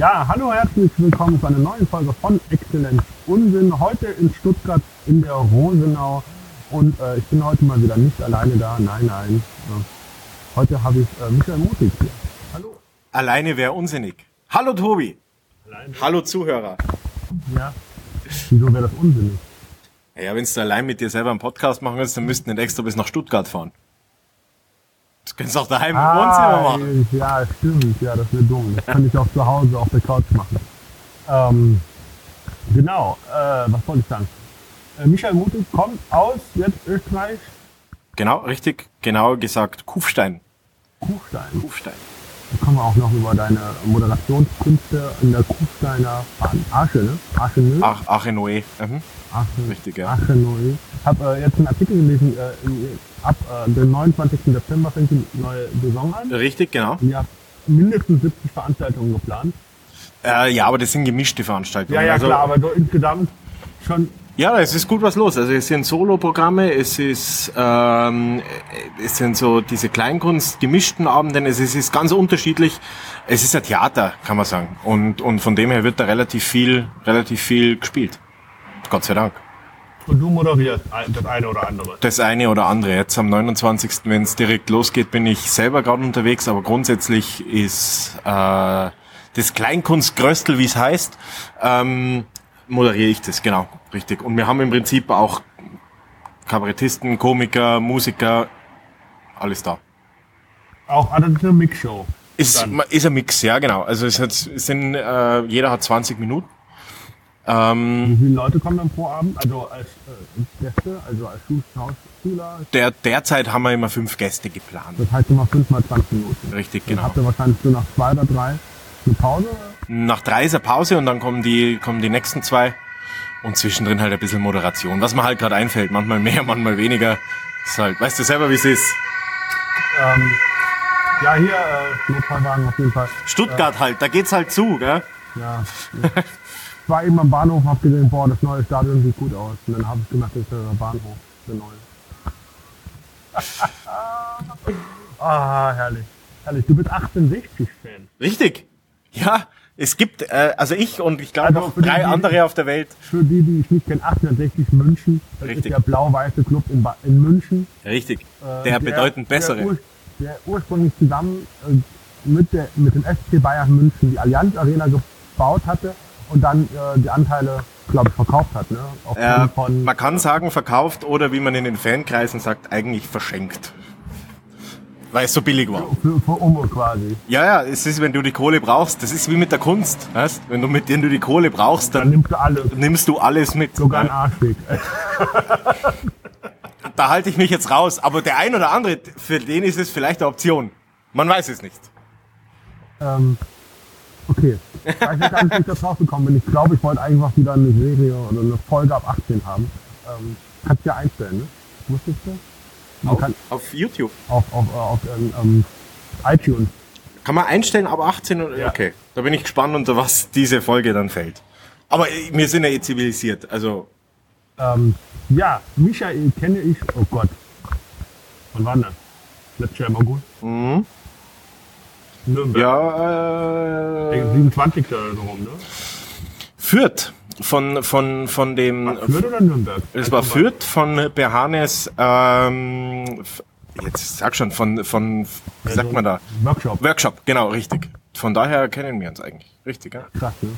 Ja, hallo, herzlich willkommen zu einer neuen Folge von Exzellenz Unsinn. Heute in Stuttgart in der Rosenau. Und äh, ich bin heute mal wieder nicht alleine da. Nein, nein. Äh, heute habe ich äh, Michael Mutig hier. Hallo. Alleine wäre unsinnig. Hallo Tobi. Alleine. Hallo Zuhörer. Ja. Wieso wäre das unsinnig? Ja, wenn du allein mit dir selber einen Podcast machen willst, dann müssten nicht extra bis nach Stuttgart fahren. Das kannst du auch daheim ah, im Wohnzimmer machen. Ja, stimmt. Ja, das wäre dumm. Das kann ich auch zu Hause auf der Couch machen. Ähm, genau. Äh, was wollte ich sagen? Äh, Michael Mutig kommt aus jetzt Österreich. Genau, richtig. Genau gesagt Kufstein. Kufstein. Kufstein. Da kommen wir auch noch über deine Moderationskünste in der Kufsteiner Arche, ne? Arche Nö? Ach, Arche Noé. Mhm. Arche, Richtig, ja. Arche Noé. Ich habe äh, jetzt einen Artikel gelesen, äh, in, ab äh, dem 29. September fängt die neue Saison an. Richtig, genau. Ihr habt mindestens 70 Veranstaltungen geplant. Äh, ja, aber das sind gemischte Veranstaltungen. Ja, ja, also, klar, aber so insgesamt schon ja, es ist gut was los. Also es sind Solo-Programme, es ist ähm, es sind so diese Kleinkunst gemischten Abenden, es ist, es ist ganz unterschiedlich. Es ist ein Theater, kann man sagen. Und und von dem her wird da relativ viel relativ viel gespielt. Gott sei Dank. Und du moderierst das eine oder andere? Das eine oder andere. Jetzt am 29., wenn es direkt losgeht, bin ich selber gerade unterwegs, aber grundsätzlich ist äh, das Kleinkunstgröstel, wie es heißt, ähm, moderiere ich das, genau, richtig. Und wir haben im Prinzip auch Kabarettisten, Komiker, Musiker, alles da. Auch eine Mixshow. Ist, ist ein Mix, ja genau. Also es, hat, es sind, äh, jeder hat 20 Minuten. Ähm, Wie viele Leute kommen dann pro Abend? Also als äh, Gäste, also als Schauspieler? Der, derzeit haben wir immer fünf Gäste geplant. Das heißt immer fünf mal 20 Minuten. Richtig, dann genau. Habt ihr wahrscheinlich so nach zwei oder drei eine Pause? Nach drei ist eine Pause und dann kommen die, kommen die nächsten zwei. Und zwischendrin halt ein bisschen Moderation. Was mir halt gerade einfällt. Manchmal mehr, manchmal weniger. Ist halt, weißt du selber, wie es ist. Ähm, ja, hier, äh, Notfallwagen auf jeden Fall. Stuttgart äh, halt, da geht's halt zu, gell? Ja. war eben am Bahnhof, hab gesehen, boah, das neue Stadion sieht gut aus. Und dann habe ich gemacht, das ist der Bahnhof, der neue. ah, herrlich. Herrlich. Du bist 1860-Fan. Richtig. Ja, es gibt, äh, also ich und ich glaube also noch drei die, andere auf der Welt. Für die, die ich nicht kenne, 1860 München. Das Richtig. ist der blau-weiße Club in, in München. Richtig. Äh, der, bedeutend bessere. Der, ur, der ursprünglich zusammen äh, mit, der, mit dem FC Bayern München die Allianz Arena gebaut hatte und dann äh, die Anteile, glaube ich, verkauft hat. Ne? Äh, von, man kann sagen verkauft oder wie man in den Fankreisen sagt, eigentlich verschenkt. Weil es so billig war. Für, für Umo quasi. Ja, ja, es ist, wenn du die Kohle brauchst, das ist wie mit der Kunst. Weißt? Wenn du mit denen du die Kohle brauchst, dann, dann nimmst, du alles. nimmst du alles mit. Sogar ein Arschweg. da halte ich mich jetzt raus. Aber der ein oder andere, für den ist es vielleicht eine Option. Man weiß es nicht. Ähm, okay. Ich weiß nicht, wie ich das rausgekommen bin. Ich glaube, ich wollte einfach wieder eine Serie oder eine Folge ab 18 haben. Ähm, kannst du ja einstellen, ne? Wusstest du? Auf, kann, auf YouTube? Auf, auf, auf ähm, ähm, iTunes. Kann man einstellen ab 18? Oder? Ja. Okay, da bin ich gespannt, unter was diese Folge dann fällt. Aber äh, wir sind ja eh zivilisiert, also... Ähm, ja, Michael kenne ich, oh Gott. Wann war das? Letztes Jahr im August? Mhm. Nürnberg. Ja, äh... 27. oder so rum, ne? Fürth von, von, von dem. War Fürth oder Nürnberg? Es war Fürth von Behanes, ähm, jetzt sag schon, von, von, wie sagt man da? Workshop. Workshop, genau, richtig. Von daher kennen wir uns eigentlich. Richtig, ja. Krass, ne?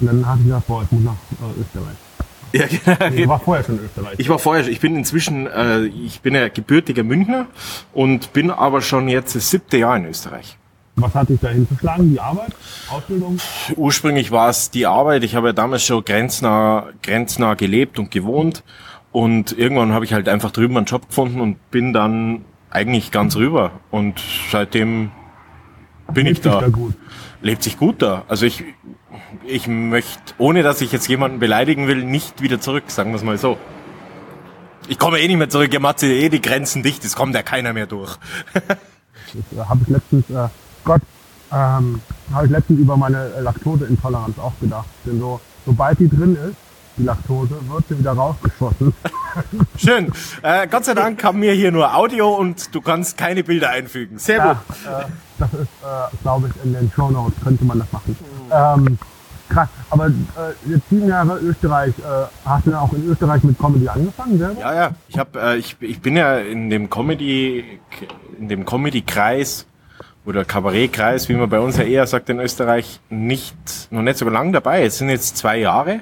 Und dann hatte ich gesagt, boah, ich muss nach äh, Österreich. Ja, genau. Ich war vorher schon in Österreich. Ich war vorher schon. Ich bin inzwischen, äh, ich bin ja gebürtiger Münchner und bin aber schon jetzt das siebte Jahr in Österreich. Was hat dich dahin verschlagen? Die Arbeit? Ausbildung? Ursprünglich war es die Arbeit. Ich habe ja damals schon grenznah, grenznah gelebt und gewohnt. Und irgendwann habe ich halt einfach drüben einen Job gefunden und bin dann eigentlich ganz rüber. Und seitdem bin Lebt ich da. da gut? Lebt sich gut da. Also ich, ich möchte, ohne dass ich jetzt jemanden beleidigen will, nicht wieder zurück, sagen wir es mal so. Ich komme eh nicht mehr zurück, ja Matze, eh die Grenzen dicht, es kommt ja keiner mehr durch. das habe ich letztens äh, Gott, ähm, habe ich letztens über meine Laktoseintoleranz auch gedacht. Denn so, sobald die drin ist, die Laktose, wird sie wieder rausgeschossen. Schön. Äh, Gott sei Dank haben wir hier nur Audio und du kannst keine Bilder einfügen. Sehr gut. Ja, äh, das ist, äh, glaube ich, in den Show Notes könnte man das machen. Ähm, krass. Aber äh, jetzt sieben Jahre Österreich, äh, hast du dann auch in Österreich mit Comedy angefangen selber? Ja, ja. Ich hab, äh, ich, ich bin ja in dem Comedy, in dem Comedy-Kreis oder Kabarettkreis, wie man bei uns ja eher sagt in Österreich, nicht noch nicht so lange dabei. Es sind jetzt zwei Jahre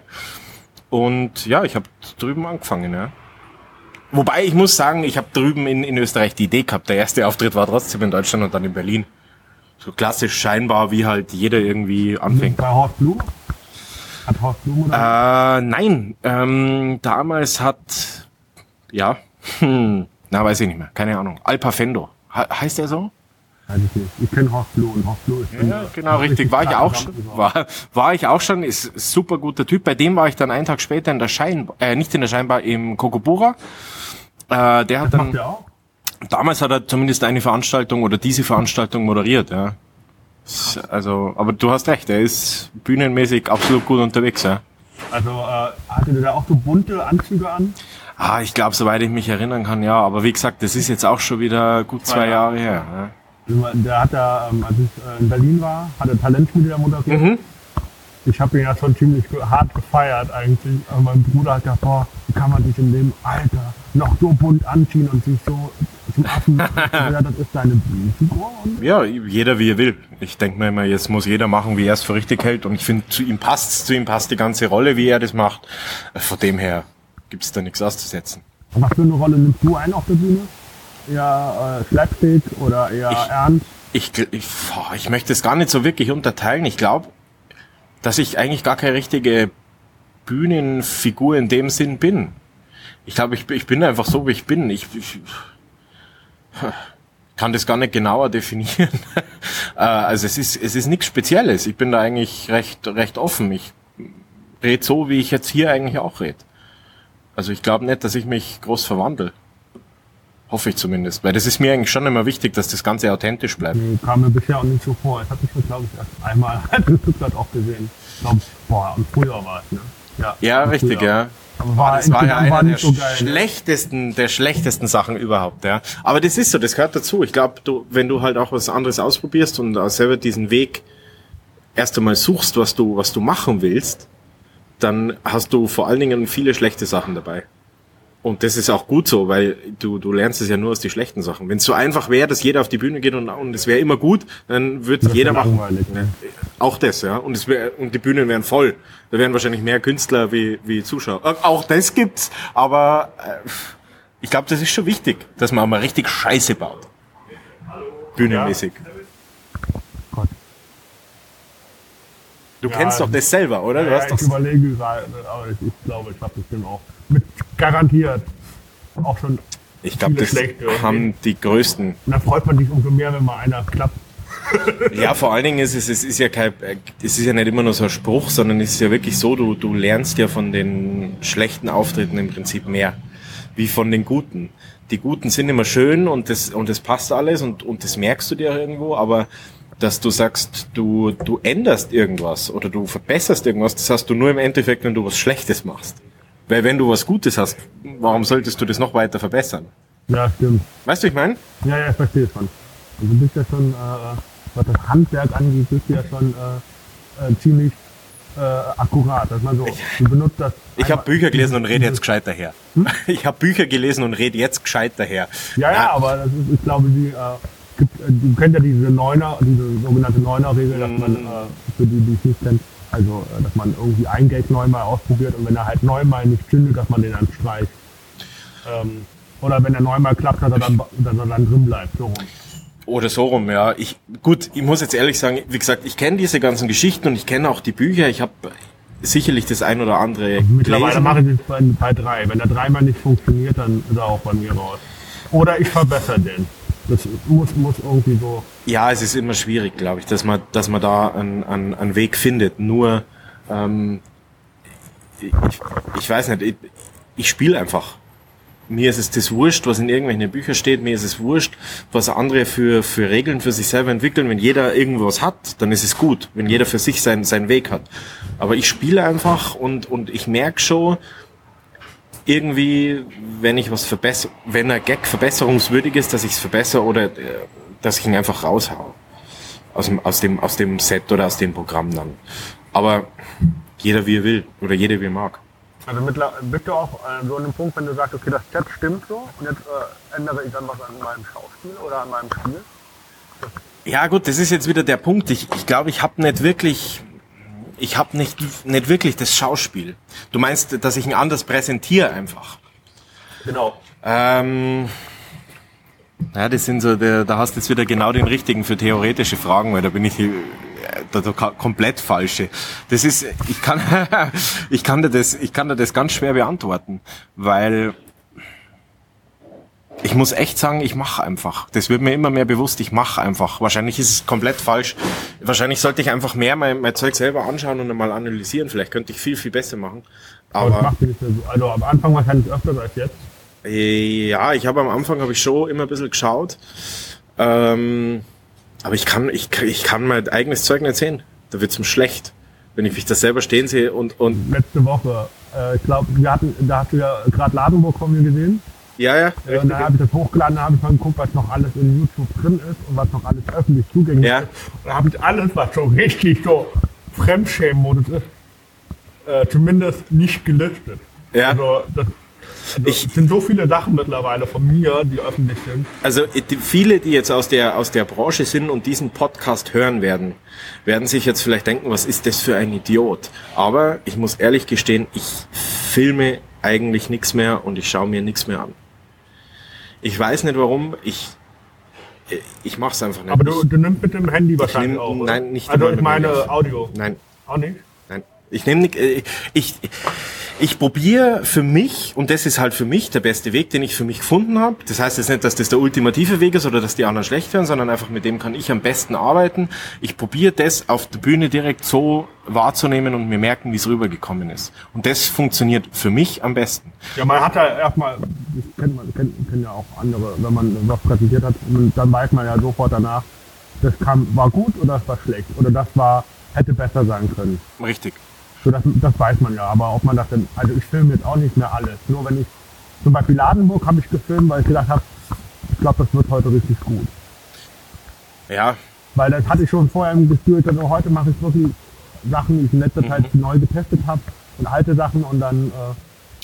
und ja, ich habe drüben angefangen. Ja. Wobei ich muss sagen, ich habe drüben in, in Österreich die Idee gehabt. Der erste Auftritt war trotzdem in Deutschland und dann in Berlin. So klassisch scheinbar, wie halt jeder irgendwie anfängt. Bei Horst Blum? Hat Horst Blum oder? Äh, nein, ähm, damals hat, ja, hm, na weiß ich nicht mehr, keine Ahnung. Alpa Fendo, he heißt der so? Weiß ich nicht. Ich kenne Horst Blum und Horst Blum ist Ja, genau, richtig. War ich auch schon, war, war ich auch schon, ist super guter Typ. Bei dem war ich dann einen Tag später in der Scheinbar, äh, nicht in der Scheinbar, im Kokobura. Äh, der hat Das dann, auch? damals hat er zumindest eine Veranstaltung oder diese Veranstaltung moderiert, ja. Also, aber du hast recht, er ist bühnenmäßig absolut gut unterwegs, ja. Also äh, hatte der da auch so bunte Anzüge an? Ah, ich glaube, soweit ich mich erinnern kann, ja. Aber wie gesagt, das ist jetzt auch schon wieder gut zwei Jahre her. Ja. Der hat da, ähm, als ich äh, in Berlin war, hat er Talentspiele da moderiert. Mhm. Ich habe ihn ja schon ziemlich hart gefeiert eigentlich. Aber mein Bruder hat gesagt, boah, wie kann man sich in dem Alter noch so bunt anziehen und sich so zum Affen machen? ja, das ist Bühnenfigur. Und Ja, jeder wie er will. Ich denke mir immer, jetzt muss jeder machen, wie er es für richtig hält. Und ich finde, zu ihm passt zu ihm passt die ganze Rolle, wie er das macht. Äh, Von dem her gibt's da nichts auszusetzen. was für eine Rolle nimmst du ein auf der Bühne? Eher äh, Slapstick oder eher Ich- ernst? Ich, ich, ich möchte es gar nicht so wirklich unterteilen. Ich glaube, dass ich eigentlich gar keine richtige Bühnenfigur in dem Sinn bin. Ich glaube, ich, bin- ich bin einfach so, wie ich bin. Ich, ich kann das gar nicht genauer definieren. Äh, also es ist, es ist nichts Spezielles. Ich bin da eigentlich recht, recht offen. Ich rede so, wie ich jetzt hier eigentlich auch rede. Also ich glaube nicht, dass ich mich groß verwandle. Hoffe ich zumindest. Weil das ist mir eigentlich schon immer wichtig, dass das Ganze authentisch bleibt. Nee, kam mir bisher auch nicht so vor. Das habe ich schon, glaube ich, erst einmal in Stuttgart auch gesehen. Ich glaube, boah, und früher war es, ne? Ja, Ja, richtig, früher. ja. Aber war, Das war ja einer der nicht so geil. Ne? schlechtesten, der schlechtesten Sachen überhaupt, ja. Aber das ist so, das gehört dazu. Ich glaube, du, wenn du halt auch was anderes ausprobierst und selber diesen Weg erst einmal suchst, was du, was du machen willst, dann hast du vor allen Dingen viele schlechte Sachen dabei. Und das ist auch gut so, weil du, du lernst es ja nur aus die schlechten Sachen. Wenn es so einfach wäre, dass jeder auf die Bühne geht und, und es wäre immer gut, dann würde Das jeder machen. ne? Auch das, ja. Und, es wär, und die Bühnen wären voll. Da wären wahrscheinlich mehr Künstler wie, wie Zuschauer. Äh, Auch das gibt's, aber äh, ich glaube, das ist schon wichtig, dass man auch mal richtig Scheiße baut. Bühnenmäßig. Gott. Du Ja, kennst doch das selber, oder? Du Ja, hast ich doch überlege gerade, aber ich, ich glaube, ich habe bestimmt auch mit garantiert auch schon. ich glaube, das schlechte. haben die größten. Und dann freut man sich umso mehr, wenn mal einer klappt. Ja, vor allen Dingen ist es, es ist ja kein, es ist ja nicht immer nur so ein Spruch, sondern es ist ja wirklich so, du, du lernst ja von den schlechten Auftritten im Prinzip mehr, wie von den guten. Die guten sind immer schön und das, und das passt alles und, und das merkst du dir auch irgendwo, aber dass du sagst, du, du änderst irgendwas oder du verbesserst irgendwas, das hast du nur im Endeffekt, wenn du was Schlechtes machst. Weil wenn du was Gutes hast, warum solltest du das noch weiter verbessern? Ja, stimmt. Weißt du, ich meine? Ja, ja, ich verstehe schon. Also du bist ja schon, äh, was das Handwerk angeht, bist du ja schon äh, äh, ziemlich äh, akkurat. Dass man so, du benutzt das. Ich habe Bücher gelesen und rede jetzt gescheit daher. Ich habe Bücher gelesen und rede jetzt gescheit daher. Ja, ja, aber das ist, ich glaube, die, äh, gibt, äh, du kennt ja diese Neuner, diese sogenannte Neuner-Regel, dass man Mhm. äh, für die, die es nicht kennt, also äh, dass man irgendwie ein Gag neunmal ausprobiert und wenn er halt neunmal nicht zündet, dass man den dann streicht. Ähm, oder wenn er neunmal klappt, dass er dann, dass er dann drin bleibt. So rum. Oder so rum, ja. Ich, gut, ich muss jetzt ehrlich sagen, wie gesagt, ich kenne diese ganzen Geschichten und ich kenne auch die Bücher. Ich habe sicherlich das ein oder andere Mittlerweile gelesen. mache ich es bei, bei drei. Wenn er dreimal nicht funktioniert, dann ist er auch bei mir raus. Oder ich verbessere den. Das muss, muss irgendwie so. Ja, es ist immer schwierig, glaube ich, dass man, dass man da einen, einen, einen Weg findet. Nur, ähm, ich, ich weiß nicht, ich, ich spiele einfach. mir ist es das wurscht, was in irgendwelchen Büchern steht, mir ist es wurscht, was andere für, für Regeln für sich selber entwickeln. Wenn jeder irgendwas hat, dann ist es gut, wenn jeder für sich seinen, seinen Weg hat. Aber ich spiele einfach und, und ich merke schon, irgendwie, wenn ich was verbessere, wenn ein Gag verbesserungswürdig ist, dass ich es verbessere oder äh, dass ich ihn einfach raushau. Aus dem, aus dem, aus dem Set oder aus dem Programm dann. Aber jeder wie er will oder jeder wie er mag. Also mittlerweile bist du auch äh, so an dem Punkt, wenn du sagst, okay, das Set stimmt so und jetzt äh, ändere ich dann was an meinem Schauspiel oder an meinem Spiel? Ja gut, das ist jetzt wieder der Punkt. Ich glaube, ich, glaub, ich habe nicht wirklich, ich habe nicht, nicht wirklich das Schauspiel. Du meinst, dass ich ihn anders präsentiere einfach? Genau. Ähm, ja, das sind so, da hast du jetzt wieder genau den richtigen für theoretische Fragen, weil da bin ich da, da komplett falsche. Das ist, ich kann, ich kann dir das, ich kann dir das ganz schwer beantworten, weil ich muss echt sagen, ich mache einfach. Das wird mir immer mehr bewusst, ich mache einfach. Wahrscheinlich ist es komplett falsch. Wahrscheinlich sollte ich einfach mehr mein, mein Zeug selber anschauen und einmal analysieren. Vielleicht könnte ich viel, viel besser machen. Aber, Aber so. Also am Anfang wahrscheinlich öfter als jetzt. Ja, ich habe am Anfang habe ich schon immer ein bisschen geschaut. Ähm, aber ich kann, ich, ich kann mein eigenes Zeug nicht sehen. Da wird's mir schlecht, wenn ich mich das selber stehen sehe und, und Letzte Woche, äh, ich glaube, wir hatten, da hast du ja gerade Ladenburg kommen gesehen. Ja, ja. Äh, und dann habe ich das hochgeladen, habe ich mal geguckt, was noch alles in YouTube drin ist und was noch alles öffentlich zugänglich Ja. ist. Und da habe ich alles, was so richtig so Fremdschämen-Modus ist, äh, zumindest nicht gelistet. Ja. Also das, also Ich- es sind so viele Sachen mittlerweile von mir, die öffentlich sind. Also die, viele, die jetzt aus der aus der Branche sind und diesen Podcast hören werden, werden sich jetzt vielleicht denken, was ist das für ein Idiot? Aber ich muss ehrlich gestehen, ich filme eigentlich nichts mehr und ich schaue mir nichts mehr an. Ich weiß nicht warum, ich ich mach's einfach nicht. Aber du, du nimmst mit dem Handy wahrscheinlich nehm- auch. oder? nein, nicht Also ich mit meine. Audio. Nein, Auch nicht? Nein, ich nehme nicht, äh, ich, ich probiere für mich, und das ist halt für mich der beste Weg, den ich für mich gefunden habe. Das heißt jetzt nicht, dass das der ultimative Weg ist oder dass die anderen schlecht werden, sondern einfach mit dem kann ich am besten arbeiten. Ich probiere das auf der Bühne direkt so wahrzunehmen und mir merken, wie es rübergekommen ist. Und das funktioniert für mich am besten. Ja, man hat ja erstmal, das kennt man, kennt, kennen ja auch andere, wenn man was präsentiert hat, und dann weiß man ja sofort danach, das kam, war gut oder das war schlecht oder das war, hätte besser sein können. Richtig. So, das, das weiß man ja, aber ob man das denn, also ich filme jetzt auch nicht mehr alles. Nur wenn ich, zum Beispiel Ladenburg habe ich gefilmt, weil ich gedacht habe, ich glaube, das wird heute richtig gut. Ja, Weil das hatte ich schon vorher im Gefühl, also heute mache ich wirklich Sachen, die ich in letzter Mhm. Zeit neu getestet habe und alte Sachen und dann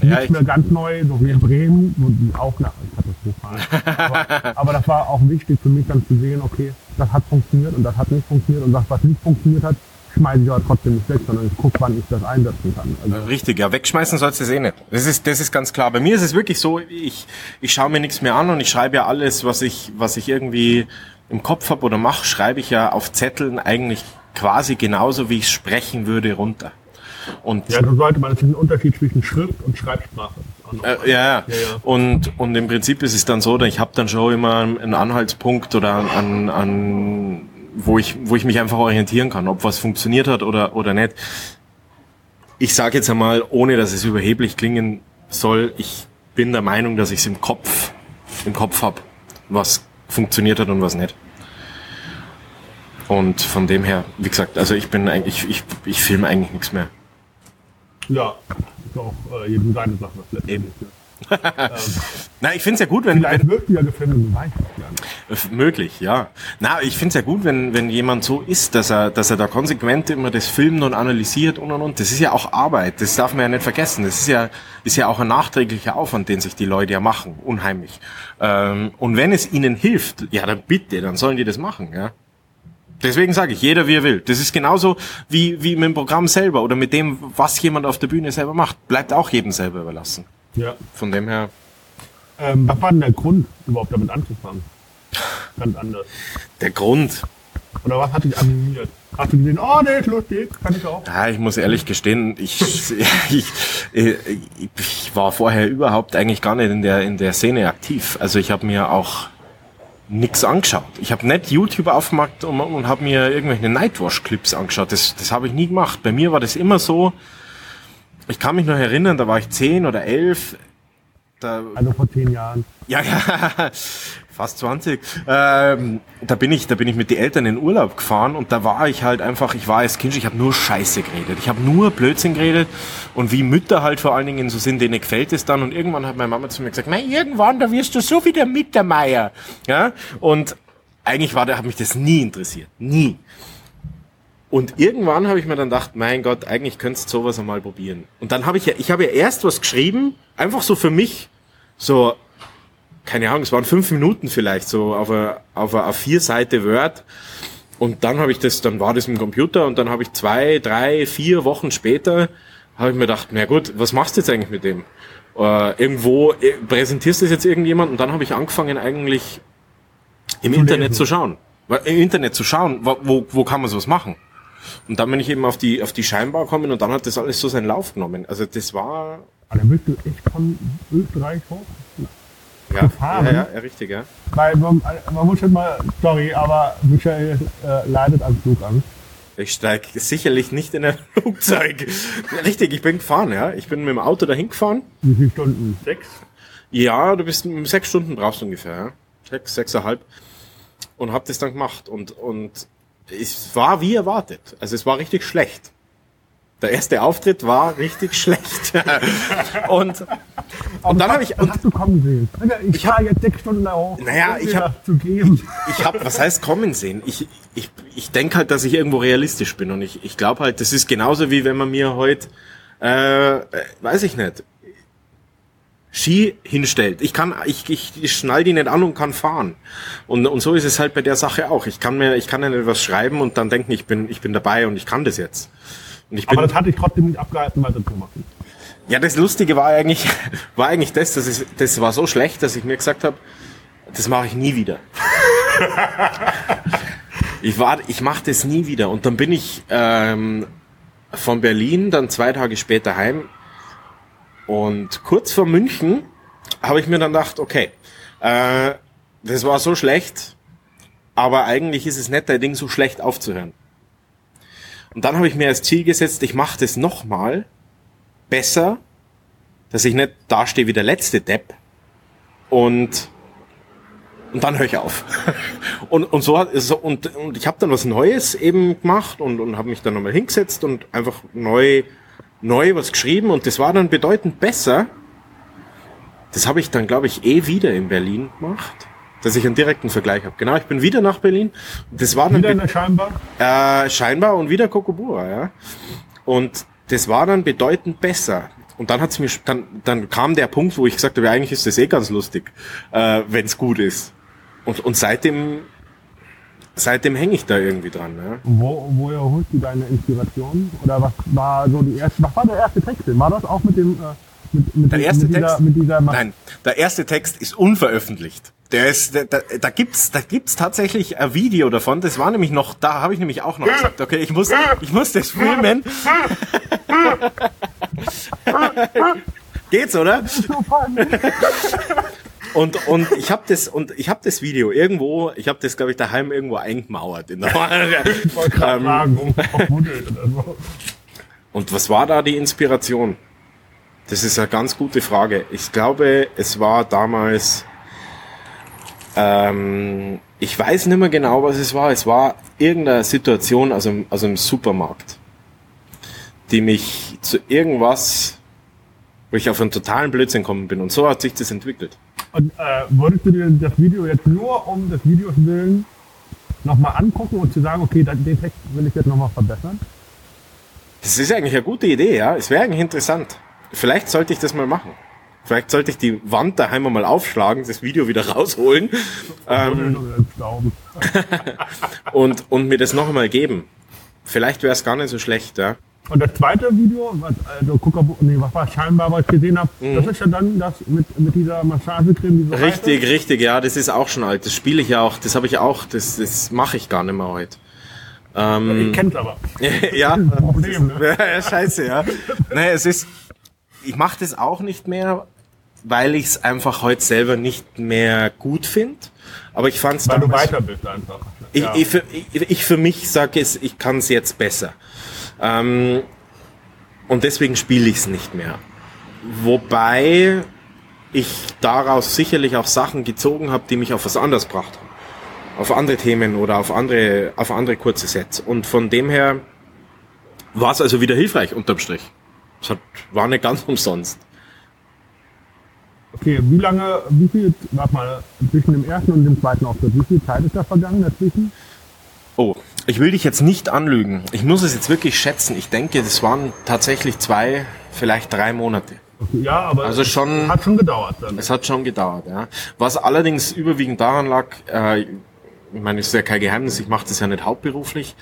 äh, Ja, nicht ich- mehr ganz neu, so wie in Bremen, wo die auch eine Katastrophe aber, aber das war auch wichtig für mich dann zu sehen, okay, das hat funktioniert und das hat nicht funktioniert und das, was nicht funktioniert hat, schmeiße ich aber trotzdem nicht weg, sondern ich gucke, wann ich das einsetzen kann. Also, Richtig, ja, wegschmeißen sollst du es eh nicht. Das ist, das ist ganz klar. Bei mir ist es wirklich so, ich, ich schaue mir nichts mehr an und ich schreibe ja alles, was ich, was ich irgendwie im Kopf habe oder mache, schreibe ich ja auf Zetteln eigentlich quasi genauso, wie ich sprechen würde, runter. Und ja, so sollte man, ist ein Unterschied zwischen Schrift und Schreibsprache. Äh, ja, ja. Ja. Und, und im Prinzip ist es dann so, dass ich habe dann schon immer einen Anhaltspunkt oder an, an wo ich, wo ich mich einfach orientieren kann, ob was funktioniert hat oder, oder nicht. Ich sage jetzt einmal, ohne dass es überheblich klingen soll, ich bin der Meinung, dass ich es im Kopf, im Kopf hab, was funktioniert hat und was nicht. Und von dem her, wie gesagt, also ich bin eigentlich, ich, ich filme eigentlich nichts mehr. Ja, ist auch äh, jedem seine Sache. letztendlich. Na, ich find's ja gut, wenn, wenn Vielleicht wirst du ja gefilmt es ja nicht. Möglich, ja. Na, ich find's ja gut, wenn, wenn jemand so ist, dass er, dass er da konsequent immer das filmt und analysiert und und und. Das ist ja auch Arbeit, das darf man ja nicht vergessen. Das ist ja, ist ja auch ein nachträglicher Aufwand, den sich die Leute ja machen, unheimlich. Ähm, und wenn es ihnen hilft, ja, dann bitte, dann sollen die das machen, ja. Deswegen sage ich, jeder wie er will. Das ist genauso wie, wie mit dem Programm selber oder mit dem, was jemand auf der Bühne selber macht. Bleibt auch jedem selber überlassen. Ja. Von dem her, Ähm, was war denn der Grund, überhaupt damit anzufangen? Ganz anders. der Grund, Oder was hat dich animiert? Hast du gesehen, oh, der ist lustig, kann ich auch. Ja, ich muss ehrlich gestehen, ich, ich, ich, ich war vorher überhaupt eigentlich gar nicht in der, in der Szene aktiv. Also ich habe mir auch nix angeschaut. Ich habe nicht YouTube aufgemacht und, und habe mir irgendwelche Nightwash-Clips angeschaut. Das, das habe ich nie gemacht. Bei mir war das immer so, ich kann mich noch erinnern, da war ich zehn oder elf, da, Also vor zehn Jahren. ja, ja, fast 20. Ähm, da bin ich, da bin ich mit den Eltern in Urlaub gefahren und da war ich halt einfach, ich war als Kind, ich habe nur Scheiße geredet. Ich habe nur Blödsinn geredet und wie Mütter halt vor allen Dingen so sind, denen gefällt es dann und irgendwann hat meine Mama zu mir gesagt, Mei, irgendwann, da wirst du so wie der Mittermeier. Ja, und eigentlich war, da hat mich das nie interessiert. Nie. Und irgendwann habe ich mir dann gedacht, mein Gott, eigentlich könntest du sowas einmal probieren. Und dann habe ich ja, ich habe ja erst was geschrieben, einfach so für mich, so, keine Ahnung, es waren fünf Minuten vielleicht, so auf einer auf einer A4-Seite Word. Und dann habe ich das, dann war das im Computer und dann habe ich zwei, drei, vier Wochen später, habe ich mir gedacht, na gut, was machst du jetzt eigentlich mit dem? Äh, irgendwo äh, präsentierst du das jetzt irgendjemand und dann habe ich angefangen eigentlich im Internet lesen. zu schauen. Im Internet zu schauen, wo, wo, wo kann man sowas machen? Und dann bin ich eben auf die, auf die Scheinbar gekommen und dann hat das alles so seinen Lauf genommen. Also das war, dann bist du echt von Österreich hoch. ja, Gefahren? ja, ja, ja, richtig, ja. Weil man, man muss schon mal, sorry, aber Michael äh, leidet an Flugangst. Ich steige sicherlich nicht in ein Flugzeug. Richtig, ich bin gefahren, ja. Ich bin mit dem Auto dahin gefahren. Wie viele Stunden? Sechs? Ja, du bist sechs Stunden brauchst du ungefähr, ja. Sechs, sechseinhalb. Und hab das dann gemacht. Und, und es war wie erwartet. Also es war richtig schlecht. Der erste Auftritt war richtig schlecht. und, und dann habe ich, Was und hast du kommen sehen? Ich, ich fahre jetzt sechs Stunden da hoch. Naja, um ich hab- geben. ich habe, was heißt kommen sehen? Ich, ich, ich denke halt, dass ich irgendwo realistisch bin und ich, ich glaube halt, das ist genauso wie wenn man mir heute, äh, äh, weiß ich nicht, Ski hinstellt. Ich kann, ich, ich, ich schnall die nicht an und kann fahren. Und, und so ist es halt bei der Sache auch. Ich kann mir, ich kann ja nicht was schreiben und dann denken, ich bin, ich bin dabei und ich kann das jetzt. Und ich bin, Aber das hatte ich trotzdem nicht abgehalten, weiter zu machen. ja, das Lustige war eigentlich, war eigentlich das, dass es, das war so schlecht, dass ich mir gesagt habe, das mache ich nie wieder. ich war, ich mache das nie wieder. Und dann bin ich ähm, von Berlin dann zwei Tage später heim. Und kurz vor München habe ich mir dann gedacht, okay, äh, das war so schlecht, aber eigentlich ist es nicht dein Ding, so schlecht aufzuhören. Und dann habe ich mir als Ziel gesetzt, ich mache das nochmal besser, dass ich nicht dastehe wie der letzte Depp und und dann höre ich auf. und, und so hat so, und, und ich habe dann was Neues eben gemacht und, und habe mich dann nochmal hingesetzt und einfach neu neu was geschrieben und das war dann bedeutend besser. Das habe ich dann, glaube ich, eh wieder in Berlin gemacht, dass ich einen direkten Vergleich habe. Genau, ich bin wieder nach Berlin. Das war dann Wieder in be- der Scheinbar? äh, scheinbar und wieder Kokobura, ja. Und das war dann bedeutend besser. Und dann hat's mir, dann, dann kam der Punkt, wo ich gesagt habe, eigentlich ist das eh ganz lustig, äh, wenn's gut ist. Und, und seitdem, seitdem hänge ich da irgendwie dran, ja. Wo, woher holst du deine Inspiration? Oder was war so die erste, was war der erste Text? denn? War das auch mit dem, äh, mit, mit, Der dem- erste mit dieser, Text? mit dieser Ma- Nein, der erste Text ist unveröffentlicht. Der ist, da, da, da gibt's, da gibt's tatsächlich ein Video davon. Das war nämlich noch, da habe ich nämlich auch noch gesagt, okay, ich muss, ich muss das filmen. Geht's, oder? Und, und ich habe das und ich habe das Video irgendwo, ich habe das glaube ich daheim irgendwo eingemauert in der Ich wollte gerade Ähm, fragen, um auf Buddel oder so. Und was war da die Inspiration? Das ist eine ganz gute Frage. Ich glaube, es war damals, ähm, ich weiß nicht mehr genau, was es war. Es war irgendeine Situation aus einem, aus einem Supermarkt, die mich zu irgendwas, wo ich auf einen totalen Blödsinn gekommen bin. Und so hat sich das entwickelt. Und äh, würdest du dir das Video jetzt nur um des Videos willen nochmal angucken und zu sagen, okay, den Text will ich jetzt nochmal verbessern? Das ist eigentlich eine gute Idee, ja. Es wäre eigentlich interessant. Vielleicht sollte ich das mal machen. Vielleicht sollte ich die Wand daheim mal aufschlagen, das Video wieder rausholen ähm, und, und mir das noch einmal geben. Vielleicht wäre es gar nicht so schlecht, ja. Und das zweite Video, was, also Kuckabu, nee, was war scheinbar, was ich gesehen habe, das ist ja dann das mit, mit dieser Massagecreme, die so Mhm. Richtig, richtig, ja, das ist auch schon alt. Das spiele ich ja auch, das habe ich auch, das, das mache ich gar nicht mehr heute. heißt. Ich kenn's aber. ja, Problem, ne? ja, scheiße, ja. Nee, es ist, ich mache das auch nicht mehr, weil ich es einfach heute selber nicht mehr gut finde. Aber ich fand es Weil du weiter bist einfach. Ich, Ja. ich, ich, ich für mich sage es, ich kann es jetzt besser. Ähm, und deswegen spiele ich es nicht mehr. Wobei ich daraus sicherlich auch Sachen gezogen habe, die mich auf was anderes gebracht haben. Auf andere Themen oder auf andere, auf andere kurze Sets. Und von dem her war es also wieder hilfreich unterm Strich. Es hat, war nicht ganz umsonst. Okay, wie lange, wie viel, warte mal, zwischen dem ersten und dem zweiten Auftritt, wie viel Zeit ist da vergangen dazwischen? Oh, ich will dich jetzt nicht anlügen. Ich muss es jetzt wirklich schätzen. Ich denke, das waren tatsächlich zwei, vielleicht drei Monate. Ja, aber Also schon- es hat schon gedauert dann. Es hat schon gedauert, ja. Was allerdings überwiegend daran lag, äh, ich meine, es ist ja kein Geheimnis, ich mache das ja nicht hauptberuflich.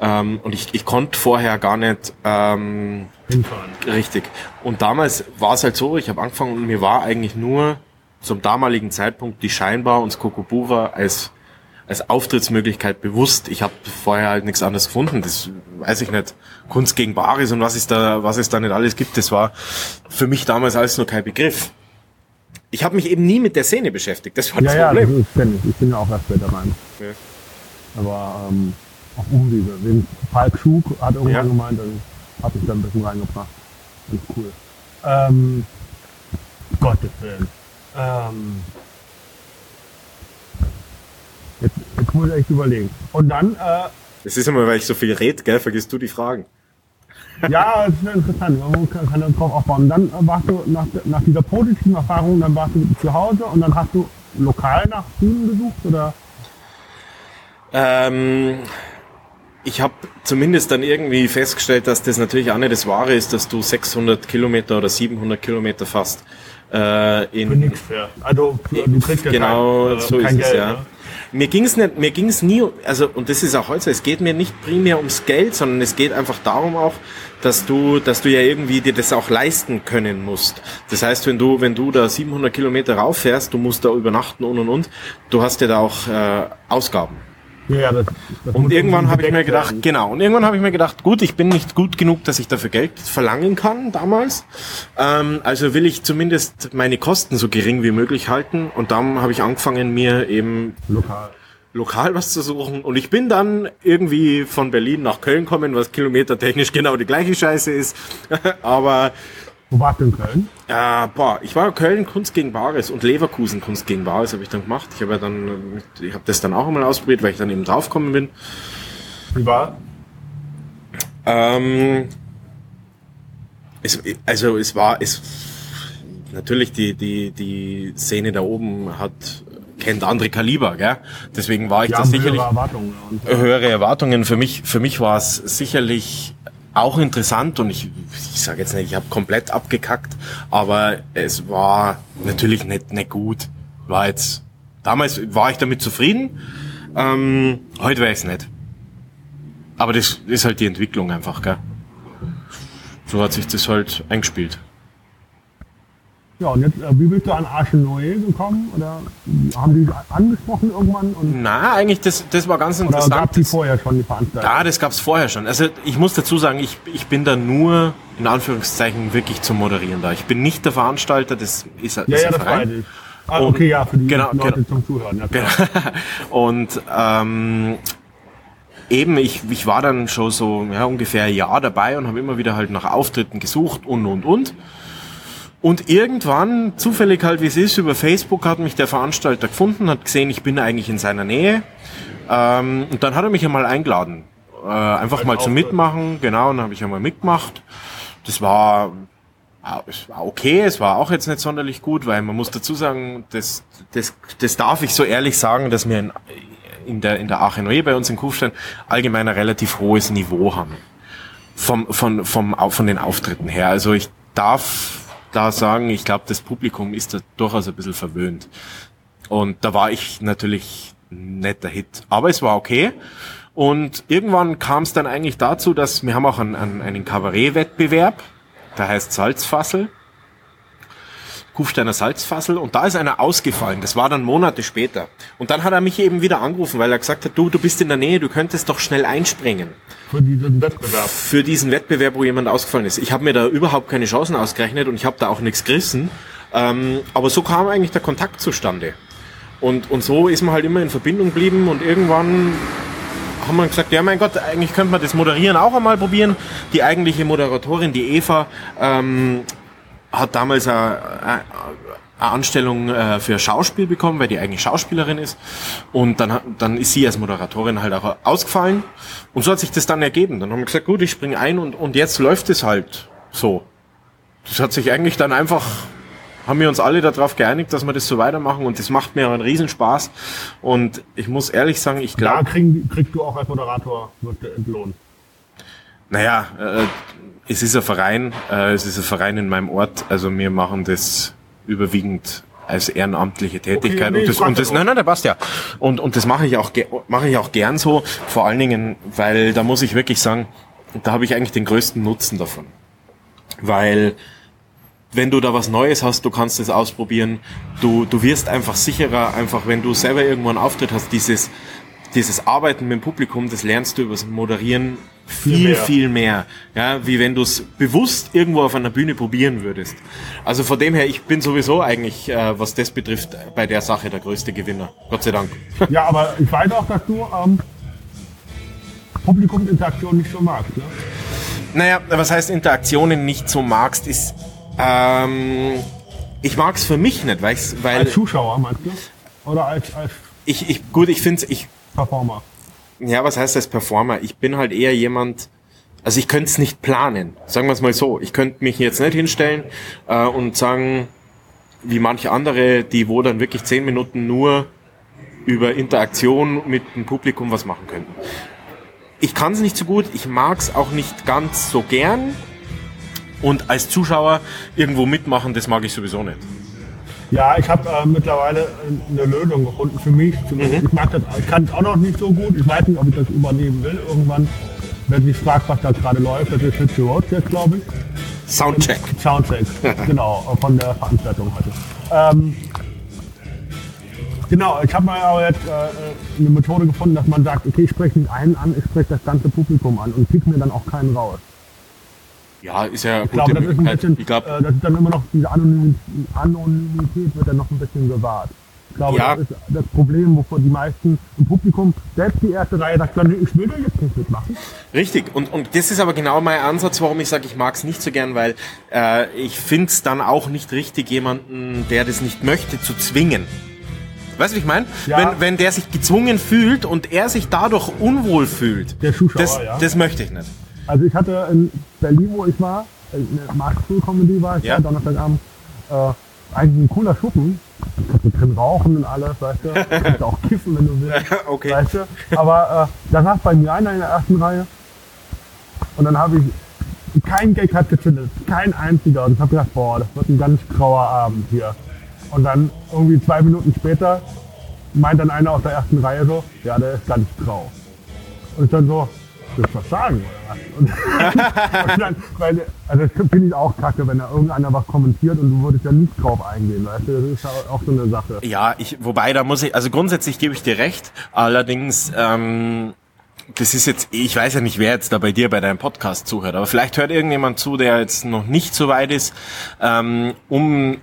Ähm, und ich, ich konnte vorher gar nicht ähm, Hinfahren. richtig. Und damals war es halt so, ich habe angefangen und mir war eigentlich nur zum damaligen Zeitpunkt die Scheinbar und Kokobura als als Auftrittsmöglichkeit bewusst. Ich habe vorher halt nichts anderes gefunden. Das weiß ich nicht. Kunst gegen Bares und was es da, was es da nicht alles gibt, das war für mich damals alles nur kein Begriff. Ich habe mich eben nie mit der Szene beschäftigt. Das war das Ja, ja, das Problem. ist kenn ich. Ich bin ja auch erst später rein. Ja. Aber ähm, auch Umwege. Wegen Falk Schug hat irgendwann Ja. gemeint, dann habe ich da ein bisschen reingebracht. Ganz cool. Ähm, Gottes Willen. Ähm, jetzt, jetzt muss ich echt überlegen. Und dann, äh, Das ist immer, weil ich so viel red, gell, vergisst du die Fragen. ja, es ist interessant, man kann, kann dann drauf aufbauen. Und dann äh, warst du nach, nach dieser positiven Erfahrung, dann warst du zu Hause und dann hast du lokal nach Bühnen gesucht oder? Ähm, ich habe zumindest dann irgendwie festgestellt, dass das natürlich auch nicht das Wahre ist, dass du 600 Kilometer oder 700 Kilometer fast äh, Für in nichts mehr. Also für, du kriegst ja genau kein, äh, so ist kein es Geld, ja. ne? Mir ging's nicht, mir ging's nie, also und das ist auch heute. Es geht mir nicht primär ums Geld, sondern es geht einfach darum auch, dass du, dass du ja irgendwie dir das auch leisten können musst. Das heißt, wenn du, wenn du da 700 Kilometer rauffährst, du musst da übernachten und und und, du hast ja da auch äh, Ausgaben. Ja, das, das Und irgendwann habe ich mir gedacht, werden. genau, und irgendwann habe ich mir gedacht, gut, ich bin nicht gut genug, dass ich dafür Geld verlangen kann damals. Ähm, also will ich zumindest meine Kosten so gering wie möglich halten. Und dann habe ich angefangen, mir eben lokal. lokal was zu suchen. Und ich bin dann irgendwie von Berlin nach Köln kommen, was kilometertechnisch genau die gleiche Scheiße ist. Aber Wo warst du in Köln? äh, boah, ich war Köln Kunst gegen Bares und Leverkusen Kunst gegen Bares habe ich dann gemacht. Ich habe ja dann, ich habe das dann auch einmal ausprobiert, weil ich dann eben draufgekommen bin. Wie war? Ähm, es, also es war es natürlich die die die Szene da oben hat kennt andere Kaliber, gell? Deswegen war ich Ja, da sicherlich höhere Erwartungen. Und, höhere Erwartungen. Für mich für mich war es sicherlich auch interessant und ich ich sage jetzt nicht, ich habe komplett abgekackt, aber es war natürlich nicht nicht gut. War jetzt damals war ich damit zufrieden. Ähm, heute wäre ich nicht. Aber das ist halt die Entwicklung einfach, gell? So hat sich das halt eingespielt. Ja, und jetzt, äh, wie bist du an Arche Noé gekommen? Oder haben die angesprochen irgendwann? Und, Na, eigentlich, das, das war ganz oder interessant. gab die vorher schon die Veranstaltung? Ja, das gab's vorher schon. Also ich muss dazu sagen, ich, ich bin da nur in Anführungszeichen wirklich zum Moderieren da. Ich bin nicht der Veranstalter, das ist, ja, ist ja, ein Verein. Ah, Und- okay, ja, für die genau, Leute genau. zum Zuhören. Ja, klar. Und ähm, eben, ich, ich war dann schon so ja, ungefähr ein Jahr dabei und habe immer wieder halt nach Auftritten gesucht und und und. Und irgendwann, zufällig halt wie es ist, über Facebook hat mich der Veranstalter gefunden, hat gesehen, ich bin eigentlich in seiner Nähe. Ähm, und dann hat er mich einmal eingeladen. Äh, einfach Als mal zum. Mitmachen, genau, und dann habe ich einmal mitgemacht. Das war, es war okay, es war auch jetzt nicht sonderlich gut, weil man muss dazu sagen, das, das, das darf ich so ehrlich sagen, dass wir in, in der, in der Aachenoe bei uns in Kufstein allgemein ein relativ hohes Niveau haben. Vom, von, vom, von den Auftritten her. Also ich darf da sagen, ich glaube, das Publikum ist da durchaus ein bisschen verwöhnt. Und da war ich natürlich nicht der Hit. Aber es war okay. Und irgendwann kam es dann eigentlich dazu, dass wir haben auch einen, einen, einen Kabarettwettbewerb, der heißt Salzfassel. Kufsteiner Salzfassel und da ist einer ausgefallen. Das war dann Monate später. Und dann hat er mich eben wieder angerufen, weil er gesagt hat, du, du bist in der Nähe, du könntest doch schnell einspringen Für diesen Wettbewerb. für diesen Wettbewerb, wo jemand ausgefallen ist. Ich habe mir da überhaupt keine Chancen ausgerechnet und ich habe da auch nichts gerissen. Ähm, aber so kam eigentlich der Kontakt zustande. Und, und so ist man halt immer in Verbindung geblieben und irgendwann haben wir gesagt, ja mein Gott, eigentlich könnte man das Moderieren auch einmal probieren. Die eigentliche Moderatorin, die Eva, ähm, hat damals eine, eine Anstellung äh, für Schauspiel bekommen, weil die eigentlich Schauspielerin ist. Und dann, dann ist sie als Moderatorin halt auch ausgefallen. Und so hat sich das dann ergeben. Dann haben wir gesagt, gut, ich springe ein und, und jetzt läuft es halt so. Das hat sich eigentlich dann einfach haben wir uns alle darauf geeinigt, dass wir das so weitermachen und das macht mir einen Riesenspaß. Und ich muss ehrlich sagen, ich glaube. Da kriegst du auch als Moderator entlohnt. Naja, äh, es ist ein Verein, äh, es ist ein Verein in meinem Ort, also wir machen das überwiegend als ehrenamtliche Tätigkeit. Okay, nee, und das, und das nein nein der passt ja. Und und das mache ich auch mache ich auch gern so. Vor allen Dingen weil da muss ich wirklich sagen da habe ich eigentlich den größten Nutzen davon. Weil wenn du da was Neues hast, du kannst es ausprobieren. Du, du wirst einfach sicherer, einfach wenn du selber irgendwo einen Auftritt hast, dieses, dieses Arbeiten mit dem Publikum, das lernst du übers Moderieren viel, viel mehr. viel mehr. Ja, wie wenn du es bewusst irgendwo auf einer Bühne probieren würdest. Also von dem her, ich bin sowieso eigentlich, äh, was das betrifft, bei der Sache der größte Gewinner. Gott sei Dank. Ja, aber ich weiß auch, dass du ähm, Publikumsinteraktion nicht so magst. Ne? Naja, was heißt Interaktionen nicht so magst, ist ähm, ich mag es für mich nicht, weil weil als Zuschauer meinst du? Oder als als ich ich gut, ich finde ich Performer. Ja, was heißt als Performer? Ich bin halt eher jemand, also ich könnte es nicht planen. Sagen wir es mal so. Ich könnte mich jetzt nicht hinstellen äh, und sagen, wie manche andere, die wo dann wirklich zehn Minuten nur über Interaktion mit dem Publikum was machen könnten. Ich kann es nicht so gut, ich mag es auch nicht ganz so gern, und als Zuschauer irgendwo mitmachen, das mag ich sowieso nicht. Ja, ich habe äh, mittlerweile eine Lösung gefunden für mich. Mhm. Ich mag das, ich kann es auch noch nicht so gut. Ich weiß nicht, ob ich das übernehmen will irgendwann. Wenn sich fragt, was da gerade läuft, das ist Hit Road jetzt, glaube ich. Soundcheck. Soundcheck, genau, von der Veranstaltung heute. Ähm, genau, ich habe mal aber jetzt äh, eine Methode gefunden, dass man sagt, okay, ich spreche nicht einen an, ich spreche das ganze Publikum an und kriege mir dann auch keinen raus. Ja, ist ja ich glaube, das ist ein bisschen, ich glaub, äh, das ist dann immer noch diese Anonymität, Anonymität wird dann noch ein bisschen gewahrt. Ich glaube, ja. das ist das Problem, wovor die meisten im Publikum, selbst die erste Reihe sagt, ich will da jetzt nicht mitmachen. Richtig, und, und das ist aber genau mein Ansatz, warum ich sage, ich mag es nicht so gern, weil äh, ich finde es dann auch nicht richtig, jemanden, der das nicht möchte, zu zwingen. Weißt du, wie ich meine? Ja. Wenn, wenn der sich gezwungen fühlt und er sich dadurch unwohl fühlt, der Zuschauer, das, ja. das möchte ich nicht. Also ich hatte in Berlin, wo ich war, eine Mark Comedy war ich ja. da, Donnerstagabend, äh, eigentlich ein cooler Schuppen. Kannst du drin rauchen und alles, weißt du. Kannst du auch kiffen, wenn du willst. okay. Weißt du? Aber äh, da saß bei mir einer in der ersten Reihe und dann habe ich kein Gag hat gezündet, kein einziger. Und ich habe gedacht, boah, das wird ein ganz grauer Abend hier. Und dann irgendwie zwei Minuten später meint dann einer aus der ersten Reihe so, ja, der ist ganz grau. Und ich dann so, willst du was sagen oder was? Und, und dann, weil, also finde ich auch kacke, wenn da irgendeiner was kommentiert und du würdest ja nicht drauf eingehen, weißt du, das ist ja auch so eine Sache. Ja, ich, wobei da muss ich, also grundsätzlich gebe ich dir recht, allerdings, ähm, das ist jetzt, ich weiß ja nicht, wer jetzt da bei dir bei deinem Podcast zuhört, aber vielleicht hört irgendjemand zu, der jetzt noch nicht so weit ist, ähm, um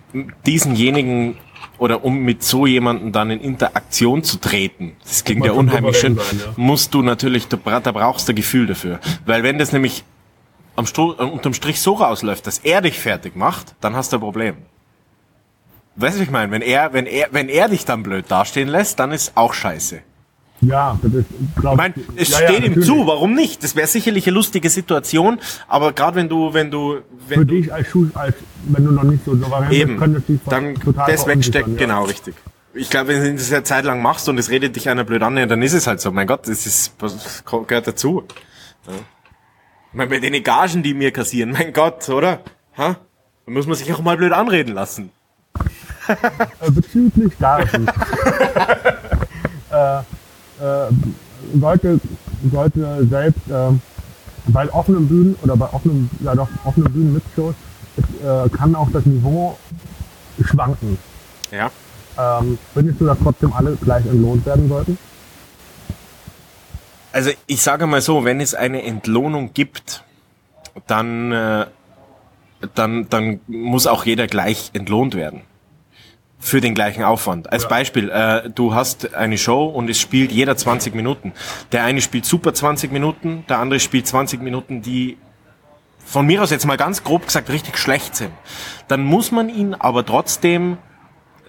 diesenjenigen oder um mit so jemanden dann in Interaktion zu treten, das klingt ja unheimlich schön, sein, ja. musst du natürlich, da brauchst du Gefühl dafür. Weil wenn das nämlich am Stro äh, unterm Strich so rausläuft, dass er dich fertig macht, dann hast du ein Problem. Weißt du, ich meine, wenn er, wenn er, wenn er dich dann blöd dastehen lässt, dann ist auch scheiße. Ja, das ist, glaub, ich meine, es ja, steht ja, ihm zu, warum nicht? Das wäre sicherlich eine lustige Situation, aber gerade wenn du, wenn du, wenn Für du, dich als Schuh, als, wenn du noch nicht so souverän eben, bist, könntest du dann total das wegstecken, ja. genau, richtig. Ich glaube, wenn du das eine Zeit lang machst und es redet dich einer blöd an, dann ist es halt so. Mein Gott, das ist, das gehört dazu. Ja. Ich meine, bei den Gagen, die mir kassieren, mein Gott, oder? Ha? Da muss man sich auch mal blöd anreden lassen. Äh, bezüglich Gagen. äh, äh, sollte, sollte selbst äh, bei offenen Bühnen oder bei offenen, ja doch, offenen Bühnen mit Shows, äh, kann auch das Niveau schwanken. Ja. Ähm, findest du, dass trotzdem alle gleich entlohnt werden sollten? Also ich sage mal so, wenn es eine Entlohnung gibt, dann, äh, dann, dann muss auch jeder gleich entlohnt werden für den gleichen Aufwand. Als ja. Beispiel, äh, du hast eine Show und es spielt jeder 20 Minuten. Der eine spielt super 20 Minuten, der andere spielt 20 Minuten, die von mir aus jetzt mal ganz grob gesagt richtig schlecht sind. Dann muss man ihn aber trotzdem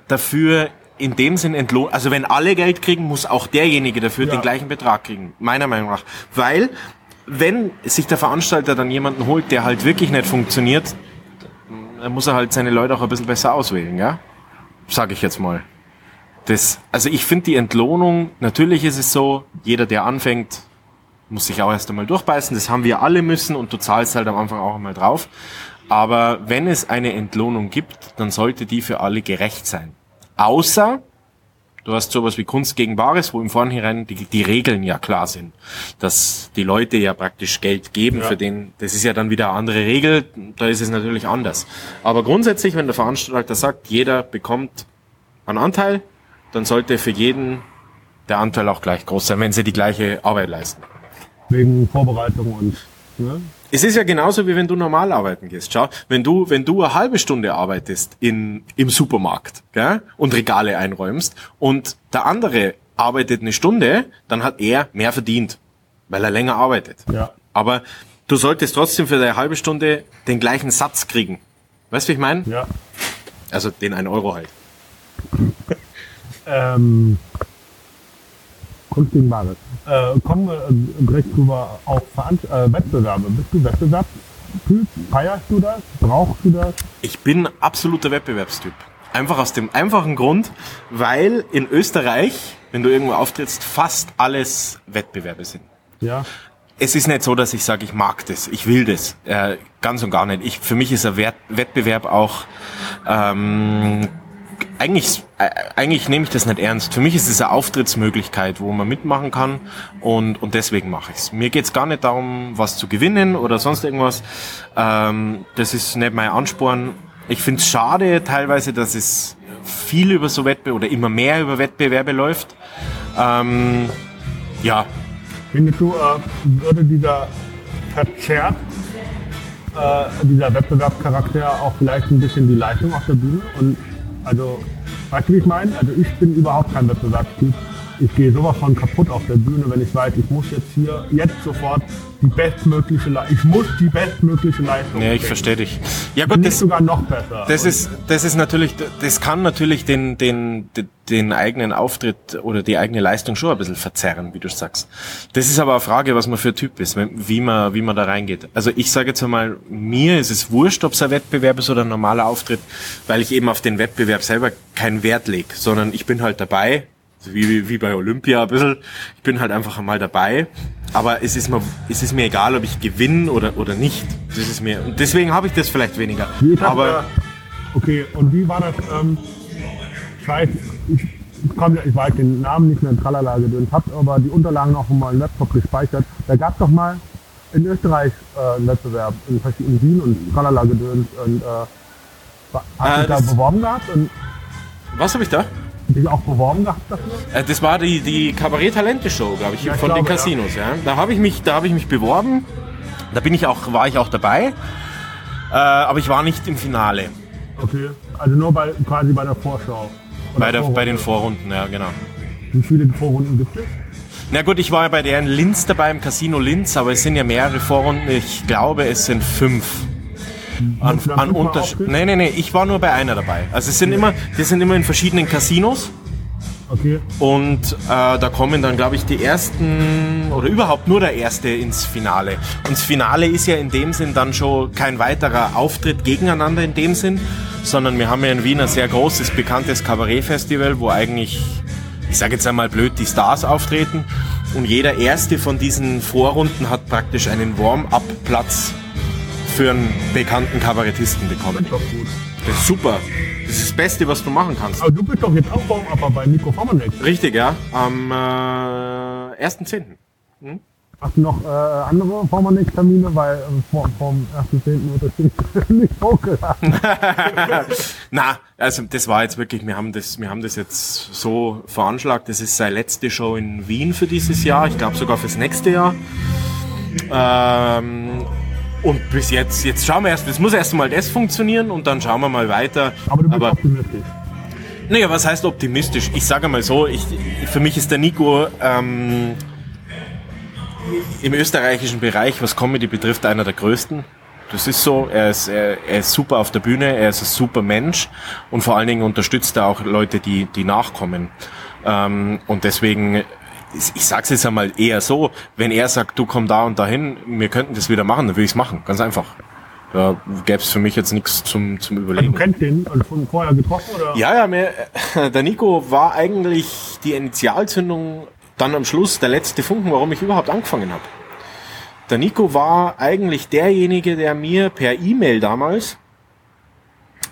dafür in dem Sinn entlohnt, also wenn alle Geld kriegen, muss auch derjenige dafür Ja. den gleichen Betrag kriegen, meiner Meinung nach. Weil, wenn sich der Veranstalter dann jemanden holt, der halt wirklich nicht funktioniert, dann muss er halt seine Leute auch ein bisschen besser auswählen, ja? Sag ich jetzt mal. Das, also ich finde die Entlohnung, natürlich ist es so, jeder, der anfängt, muss sich auch erst einmal durchbeißen, das haben wir alle müssen und du zahlst halt am Anfang auch einmal drauf. Aber wenn es eine Entlohnung gibt, dann sollte die für alle gerecht sein. Außer, du hast sowas wie Kunst gegen Bares, wo im Vornherein die, die Regeln ja klar sind. Dass die Leute ja praktisch Geld geben Ja. für den, das ist ja dann wieder eine andere Regel, da ist es natürlich anders. Aber grundsätzlich, wenn der Veranstalter sagt, jeder bekommt einen Anteil, dann sollte für jeden der Anteil auch gleich groß sein, wenn sie die gleiche Arbeit leisten. Wegen Vorbereitung und, ne? Es ist ja genauso wie wenn du normal arbeiten gehst. Schau, wenn du, wenn du eine halbe Stunde arbeitest in, im Supermarkt gell, und Regale einräumst und der andere arbeitet eine Stunde, dann hat er mehr verdient, weil er länger arbeitet. Ja. Aber du solltest trotzdem für deine halbe Stunde den gleichen Satz kriegen. Weißt du, wie ich meine? Ja. Also den 1 Euro halt. Ähm, Kunst gegen Bares. Äh, kommen wir äh, direkt drüber auf Veran- äh, Wettbewerbe. Bist du Wettbewerbstyp? Feierst du das? Brauchst du das? Ich bin absoluter Wettbewerbstyp. Einfach aus dem einfachen Grund, weil in Österreich, wenn du irgendwo auftrittst, fast alles Wettbewerbe sind. Ja. Es ist nicht so, dass ich sage, ich mag das, ich will das. Äh, ganz und gar nicht. Ich, für mich ist ein Wert, Wettbewerb auch ähm, eigentlich, äh, eigentlich nehme ich das nicht ernst. Für mich ist es eine Auftrittsmöglichkeit, wo man mitmachen kann und, und deswegen mache ich es. Mir geht es gar nicht darum, was zu gewinnen oder sonst irgendwas. Ähm, das ist nicht mein Ansporn. Ich finde es schade teilweise, dass es viel über so Wettbewerbe oder immer mehr über Wettbewerbe läuft. Ähm, ja, Findest du, äh, würde dieser verzerrt, äh, dieser Wettbewerbscharakter auch vielleicht ein bisschen die Leistung auf der Bühne? Und also, weißt du, wie ich meine? Also ich bin überhaupt kein Wettbewerbstyp. Ich gehe sowas von kaputt auf der Bühne, wenn ich weiß, ich muss jetzt hier, jetzt sofort die bestmögliche Leistung, ich muss die bestmögliche Leistung ja, ich verstehe dich. Ja gut, das, sogar noch besser. Das ist, das ist natürlich, das kann natürlich den, den, den, eigenen Auftritt oder die eigene Leistung schon ein bisschen verzerren, wie du sagst. Das ist aber eine Frage, was man für ein Typ ist, wie man, wie man da reingeht. Also ich sage jetzt einmal, mir ist es wurscht, ob es ein Wettbewerb ist oder ein normaler Auftritt, weil ich eben auf den Wettbewerb selber keinen Wert lege, sondern ich bin halt dabei, so wie, wie bei Olympia ein bisschen. Ich bin halt einfach einmal dabei. Aber es ist mir, es ist mir egal, ob ich gewinne oder, oder nicht. Das ist mir, und deswegen habe ich das vielleicht weniger. Aber, äh, okay, und wie war das? Ähm, ich weiß, ich, ich, komm, ich weiß den Namen nicht mehr, tralala gedöns, hab aber die Unterlagen auch mal im Laptop gespeichert. Da gab es doch mal in Österreich äh, einen Wettbewerb in, in Wien und tralala gedöns und äh, hast Äh, dich da beworben gehabt und was habe ich da? Dich auch beworben gehabt dafür? Äh, Das war die, die Kabarett-Talente-Show, glaube ich, Ja, von den glaube, ja. Casinos. Ja. Da habe ich mich, da habe ich mich beworben. Da bin ich auch, war ich auch dabei. Äh, aber ich war nicht im Finale. Okay, also nur bei, quasi bei der Vorschau. Bei, der, bei den Vorrunden, ja, genau. Wie viele Vorrunden gibt es? Na gut, ich war ja bei der in Linz dabei, im Casino Linz, aber es sind ja mehrere Vorrunden. Ich glaube, es sind fünf. An, an fünfmal Unterschied. auftreten? Nee, nee, nee, ich war nur bei einer dabei. Also es sind immer, die sind immer in verschiedenen Casinos. Okay, Und äh, da kommen dann, glaube ich, die ersten oder überhaupt nur der erste ins Finale. Und das Finale ist ja in dem Sinn dann schon kein weiterer Auftritt gegeneinander in dem Sinn, sondern wir haben ja in Wien ein sehr großes, bekanntes Kabarettfestival, wo eigentlich, ich sage jetzt einmal blöd, die Stars auftreten. Und jeder erste von diesen Vorrunden hat praktisch einen Warm-up-Platz für einen bekannten Kabarettisten bekommen. ist doch gut. Das ist super. Das ist das Beste, was du machen kannst. Aber du bist doch jetzt auch Warm-Upper bei Nico Formanek. Richtig, ja. Am äh, 1.10. Hast du noch äh, andere Formanek-Termine? Weil äh, vor, vom 1.10. wird das nicht hochgeladen. Na, also das war jetzt wirklich, wir haben das, wir haben das jetzt so veranschlagt. Das ist seine letzte Show in Wien für dieses Jahr. Ich glaube sogar fürs nächste Jahr. Ähm, und bis jetzt, jetzt schauen wir erst, es muss erst mal das funktionieren und dann schauen wir mal weiter. Aber du bist optimistisch. Naja, was heißt optimistisch? Ich sage mal so, ich, für mich ist der Nico ähm, im österreichischen Bereich, was Comedy betrifft, einer der größten. Das ist so, er ist, er, er ist super auf der Bühne, er ist ein super Mensch und vor allen Dingen unterstützt er auch Leute, die, die nachkommen. Ähm, und deswegen, ich sag's jetzt einmal eher so, wenn er sagt, du komm da und dahin, wir könnten das wieder machen, dann würde ich's machen, ganz einfach. Da gäbe es für mich jetzt nichts zum, zum Überlegen. Du kennst den und von vorher getroffen, oder? Ja, ja, mir, der Nico war eigentlich die Initialzündung dann am Schluss der letzte Funken, warum ich überhaupt angefangen habe. Der Nico war eigentlich derjenige, der mir per E-Mail damals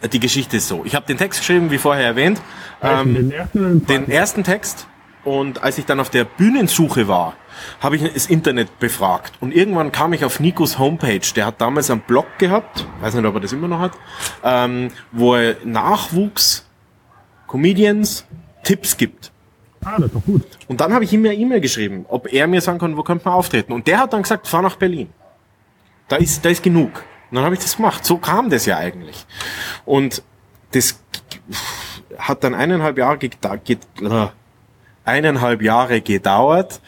die Geschichte ist so. Ich habe den Text geschrieben, wie vorher erwähnt. Ähm, den, ersten, den ersten Text. Und als ich dann auf der Bühnensuche war, habe ich das Internet befragt. Und irgendwann kam ich auf Nikos Homepage. Der hat damals einen Blog gehabt, weiß nicht, ob er das immer noch hat, ähm, wo er Nachwuchs, Comedians, Tipps gibt. Ah, das ist doch gut. Und dann habe ich ihm eine E-Mail geschrieben, ob er mir sagen kann, wo könnte man auftreten. Und der hat dann gesagt, fahr nach Berlin. Da ist, da ist genug. Und dann habe ich das gemacht. So kam das ja eigentlich. Und das hat dann eineinhalb Jahre, äh, eineinhalb Jahre gedauert.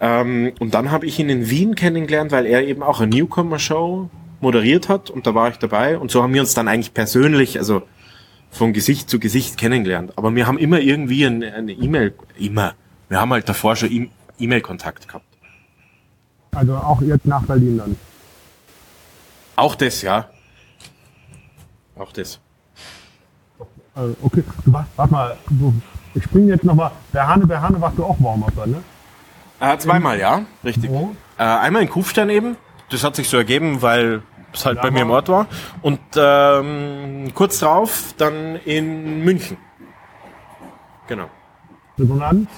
Ähm, und dann habe ich ihn in Wien kennengelernt, weil er eben auch eine Newcomer-Show moderiert hat und da war ich dabei. Und so haben wir uns dann eigentlich persönlich, also von Gesicht zu Gesicht kennengelernt. Aber wir haben immer irgendwie eine E-Mail, immer. Wir haben halt davor schon E-Mail-Kontakt gehabt. Also auch jetzt nach Berlin dann? Auch das, ja. Auch das. Äh, okay, du warst, warte mal, du, ich springe jetzt nochmal. Hane, bei Hane warst du auch Warm-Upper, ne? Äh, zweimal, ja, richtig. Wo? Äh, einmal in Kufstein eben. Das hat sich so ergeben, weil es halt ja, bei mir im Ort war. Und ähm, kurz drauf dann in München. Genau. Resonanz?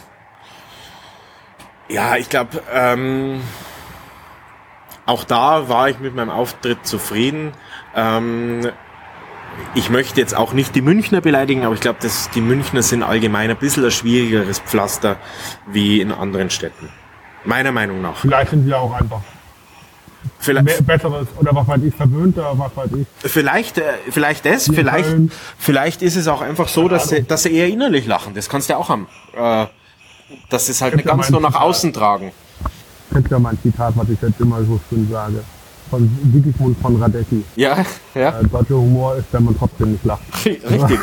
Ja, ich glaube, ähm, auch da war ich mit meinem Auftritt zufrieden. Ähm, ich möchte jetzt auch nicht die Münchner beleidigen, aber ich glaube, dass die Münchner sind allgemein ein bisschen ein schwierigeres Pflaster wie in anderen Städten. Meiner Meinung nach. Vielleicht sind sie auch einfach Vielleicht, besseres oder was weiß ich, verwöhnter, was weiß ich. Vielleicht, äh, vielleicht das, vielleicht, vielleicht ist es auch einfach so, dass sie, dass sie eher innerlich lachen. Das kannst du ja auch haben. Äh, dass sie es halt nicht ganz nur nach außen tragen. Kennst ja mein Zitat, was ich jetzt immer so schön sage. Von Sigismund von Radecki. Ja, ja. Äh, deutscher Humor ist, wenn man trotzdem nicht lacht. Richtig.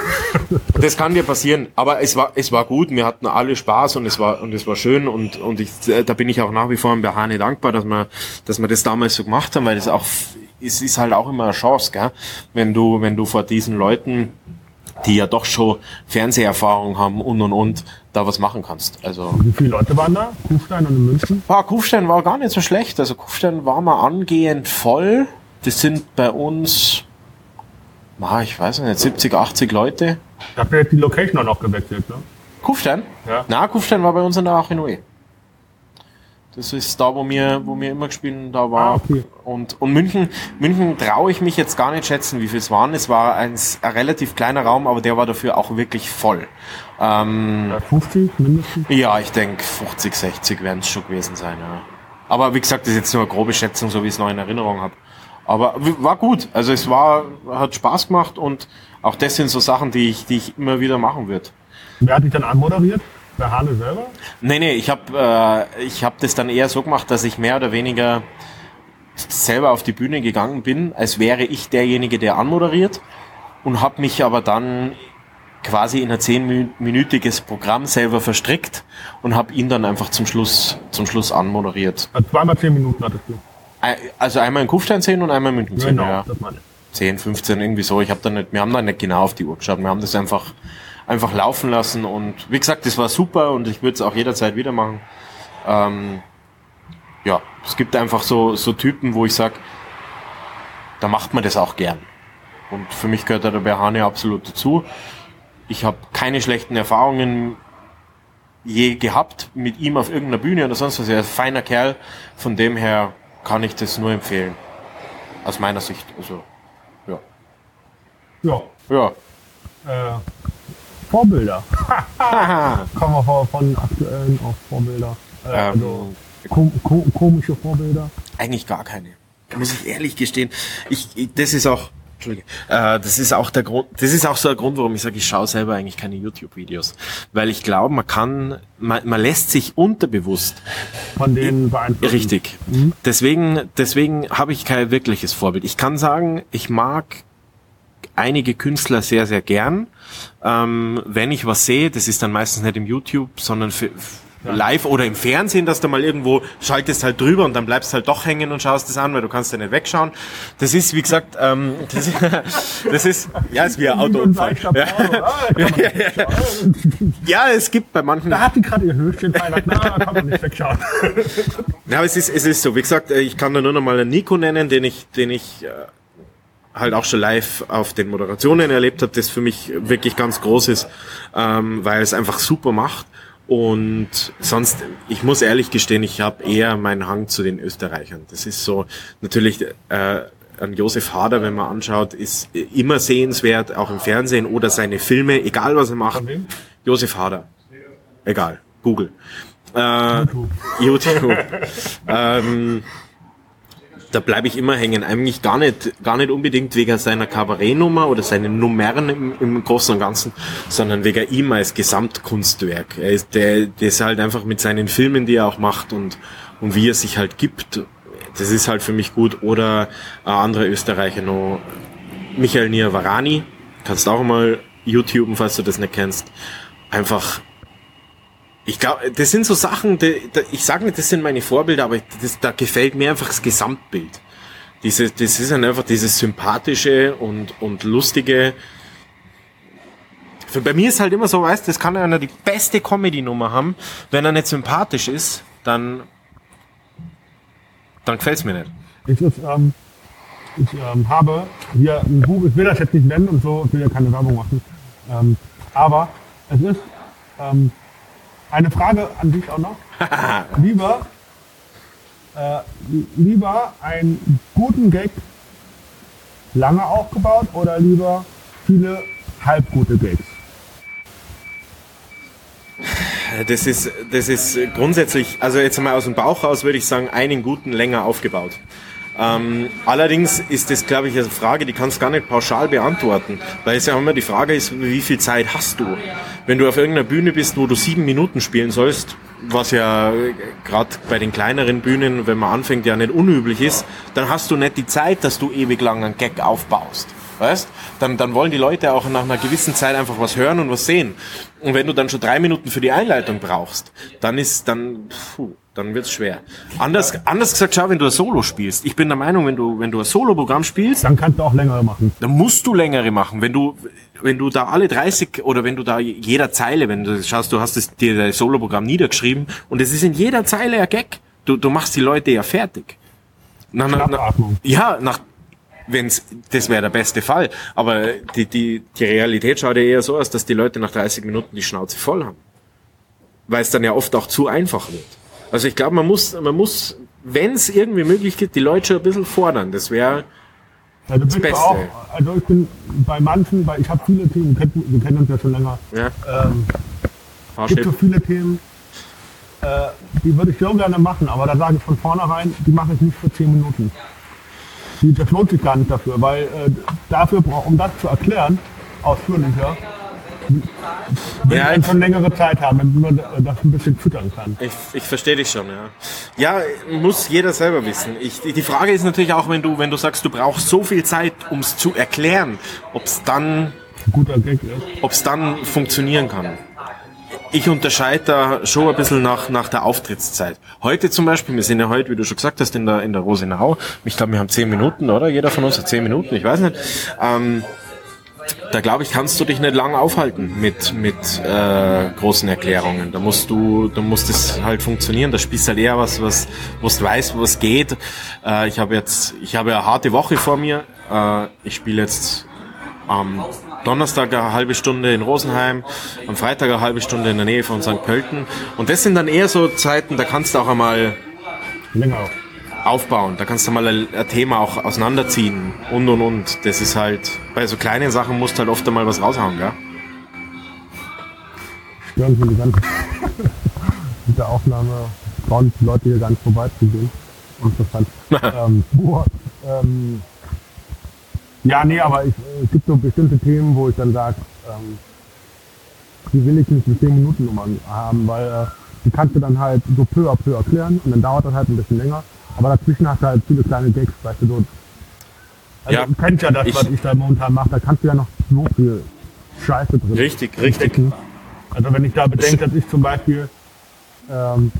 das kann dir passieren. Aber es war, es war gut. Wir hatten alle Spaß und es war, und es war schön. Und, und ich, da bin ich auch nach wie vor bei Hane dankbar, dass wir, dass wir das damals so gemacht haben, weil das auch, es ist halt auch immer eine Chance, gell? Wenn du, wenn du vor diesen Leuten die ja doch schon Fernseherfahrung haben und und und da was machen kannst. Also Wie viele Leute waren da? Kufstein und in München? Ah, Kufstein war gar nicht so schlecht. Also Kufstein war mal angehend voll. Das sind bei uns, ah, ich weiß nicht, 70, 80 Leute. Da habt ihr die Location auch noch gewechselt, ne? Kufstein? Ja. Na, Kufstein war bei uns in der Achinoe. Das ist da, wo wir, wo wir immer gespielt da war. Ah, okay. Und, und München, München traue ich mich jetzt gar nicht schätzen, wie viel es waren. Es war ein, ein, relativ kleiner Raum, aber der war dafür auch wirklich voll. Ähm, 50 mindestens? Ja, ich denke 50, 60 werden es schon gewesen sein, ja. Aber wie gesagt, das ist jetzt nur eine grobe Schätzung, so wie ich es noch in Erinnerung habe. Aber war gut. Also es war, hat Spaß gemacht und auch das sind so Sachen, die ich, die ich immer wieder machen würde. Wer hat dich dann anmoderiert? Der Hane selber? Nee, nee, ich habe äh, ich hab das dann eher so gemacht, dass ich mehr oder weniger selber auf die Bühne gegangen bin, als wäre ich derjenige, der anmoderiert und habe mich aber dann quasi in ein zehnminütiges Programm selber verstrickt und habe ihn dann einfach zum Schluss zum Schluss anmoderiert. Also zweimal zehn Minuten hattest du? Also einmal in Kufstein 10 und einmal in München 10, Genau, ja. das meine ich. 10, 15, irgendwie so. Ich habe da nicht, wir haben da nicht genau auf die Uhr geschaut. Wir haben das einfach, einfach laufen lassen und wie gesagt, das war super und ich würde es auch jederzeit wieder machen. Ähm, ja, es gibt einfach so, so Typen, wo ich sag, da macht man das auch gern. Und für mich gehört da der Berhane absolut dazu. Ich habe keine schlechten Erfahrungen je gehabt mit ihm auf irgendeiner Bühne oder sonst was. Er ist ein feiner Kerl. Von dem her kann ich das nur empfehlen. Aus meiner Sicht. Also, ja. Ja. Ja. Äh, Vorbilder. Kommen wir von, von aktuellen auf Vorbilder. Äh, also ähm, kom kom komische Vorbilder. Eigentlich gar keine. Muss ich ehrlich gestehen. Ich, ich, das ist auch, Entschuldige. Äh, das ist auch der Grund, das ist auch so der Grund, warum ich sage, ich schaue selber eigentlich keine YouTube-Videos. Weil ich glaube, man kann, man, man lässt sich unterbewusst Von denen beeinflussen. Richtig. Deswegen, deswegen habe ich kein wirkliches Vorbild. Ich kann sagen, ich mag einige Künstler sehr, sehr gern. Ähm, wenn ich was sehe, das ist dann meistens nicht im YouTube, sondern für, live oder im Fernsehen, dass du mal irgendwo schaltest halt drüber und dann bleibst halt doch hängen und schaust das an, weil du kannst ja nicht wegschauen. Das ist, wie gesagt, ähm, das, ist, das ist, ja, ist wie ein Autounfall. Ja. ja, es gibt bei manchen Da hat die gerade ihr Höschen Weihnachten. Na, kann man nicht wegschauen. Ja, aber es ist, es ist so. Wie gesagt, äh, ich kann da nur noch mal einen Nico nennen, den ich, den ich äh, halt auch schon live auf den Moderationen erlebt habe, das für mich wirklich ganz groß ist, ähm, weil es einfach super macht. Und sonst, ich muss ehrlich gestehen, ich habe eher meinen Hang zu den Österreichern. Das ist so natürlich äh, an Josef Hader, wenn man anschaut, ist immer sehenswert, auch im Fernsehen oder seine Filme, egal was er macht. Josef Hader. Egal. Google. Äh, YouTube. ähm, da bleibe ich immer hängen. Eigentlich gar nicht, gar nicht unbedingt wegen seiner Kabarettnummer oder seinen Nummern im, im Großen und Ganzen, sondern wegen ihm als Gesamtkunstwerk. Er ist, der, der ist halt einfach mit seinen Filmen, die er auch macht und, und wie er sich halt gibt. Das ist halt für mich gut. Oder ein anderer Österreicher noch, Michael Niavarani. Kannst auch mal YouTuben, falls du das nicht kennst. Einfach ich glaube, das sind so Sachen, die, die, ich sage nicht, das sind meine Vorbilder, aber das, da gefällt mir einfach das Gesamtbild. Diese, das ist dann einfach dieses sympathische und, und lustige. Für, bei mir ist halt immer so, weißt, das kann einer die beste Comedy-Nummer haben. Wenn er nicht sympathisch ist, dann, dann gefällt's mir nicht. Ich, ähm, ich ähm, habe hier ein Buch, ich will das jetzt nicht nennen und so, ich will ja keine Werbung machen. Ähm, aber es ist ähm, eine Frage an dich auch noch. lieber, äh, lieber einen guten Gag lange aufgebaut oder lieber viele halbgute Gags? Das ist, das ist grundsätzlich, also jetzt mal aus dem Bauch raus würde ich sagen, einen guten länger aufgebaut. Ähm, allerdings ist das, glaube ich, eine Frage, die kannst du gar nicht pauschal beantworten, weil es ja immer die Frage ist, wie viel Zeit hast du? Wenn du auf irgendeiner Bühne bist, wo du sieben Minuten spielen sollst, was ja gerade bei den kleineren Bühnen, wenn man anfängt, ja nicht unüblich ist, dann hast du nicht die Zeit, dass du ewig lang einen Gag aufbaust. Weißt? Dann, dann wollen die Leute auch nach einer gewissen Zeit einfach was hören und was sehen. Und wenn du dann schon drei Minuten für die Einleitung brauchst, dann ist, dann, puh, dann wird's schwer. Anders, anders gesagt, schau, wenn du ein Solo spielst. Ich bin der Meinung, wenn du, wenn du ein Solo-Programm spielst, Dann kannst du auch längere machen. dann musst du längere machen. Wenn du, wenn du da alle 30 oder wenn du da jeder Zeile, wenn du schaust, du hast es, dir dein Solo-Programm niedergeschrieben und es ist in jeder Zeile ein Gag. Du, du machst die Leute ja fertig. Na, na, na, ja, nach, wenn's, das wäre der beste Fall. Aber die, die, die Realität schaut ja eher so aus, dass die Leute nach 30 Minuten die Schnauze voll haben. Weil es dann ja oft auch zu einfach wird. Also ich glaube, man muss, man muss, wenn es irgendwie möglich geht, die Leute schon ein bisschen fordern. Das wäre, Ja, du bist Beste. auch, also ich bin bei manchen, weil ich habe viele Themen, wir kennen, uns ja schon länger, ja, ähm, gibt so viele Themen, äh, die würde ich so gerne machen, aber da sage ich von vornherein, die mache ich nicht für 10 Minuten. Die, das lohnt sich gar nicht dafür, weil äh, dafür, um das zu erklären, ausführlicher, will Ja, ich schon längere Zeit haben, damit man das ein bisschen füttern kann. Ich, ich verstehe dich schon, ja. Ja, muss jeder selber wissen. Ich, die Frage ist natürlich auch, wenn du, wenn du sagst, du brauchst so viel Zeit, um es zu erklären, ob es dann, dann funktionieren kann. Ich unterscheide da schon ein bisschen nach, nach der Auftrittszeit. Heute zum Beispiel, wir sind ja heute, wie du schon gesagt hast, in der, in der Rosenau. Ich glaube, wir haben zehn Minuten, oder? Jeder von uns hat zehn Minuten, ich weiß nicht. Ähm, da glaube ich, kannst du dich nicht lang aufhalten mit, mit äh, großen Erklärungen. Da musst du, da muss das halt funktionieren. Da spielst du halt eher was, was, was du weißt, was geht. Äh, ich habe jetzt, ich habe eine harte Woche vor mir. Äh, ich spiele jetzt am Donnerstag eine halbe Stunde in Rosenheim, am Freitag eine halbe Stunde in der Nähe von St. Pölten. Und das sind dann eher so Zeiten, da kannst du auch einmal Länger. Aufbauen. Da kannst du mal ein, Thema auch auseinanderziehen und und und. Das ist halt, bei so kleinen Sachen musst du halt oft einmal was raushauen, gell? stören sie die ganze mit der Aufnahme, trauen die Leute hier gar nicht vorbeizugehen. Interessant. ähm, boah, ähm, Ja, nee, aber ich, äh, es gibt so bestimmte Themen, wo ich dann sage, ähm, die will ich nicht mit 10 Minuten Nummern haben, weil äh, die kannst du dann halt so peu à peu erklären und dann dauert das halt ein bisschen länger. Aber dazwischen hast du halt viele kleine Gags, weißt du, so. Also Ja, du kennst ja das, ich- was ich da momentan mache, da kannst du ja noch so viel Scheiße drin Richtig, richtig. stecken. Also wenn ich da bedenke, dass ich zum Beispiel, ähm,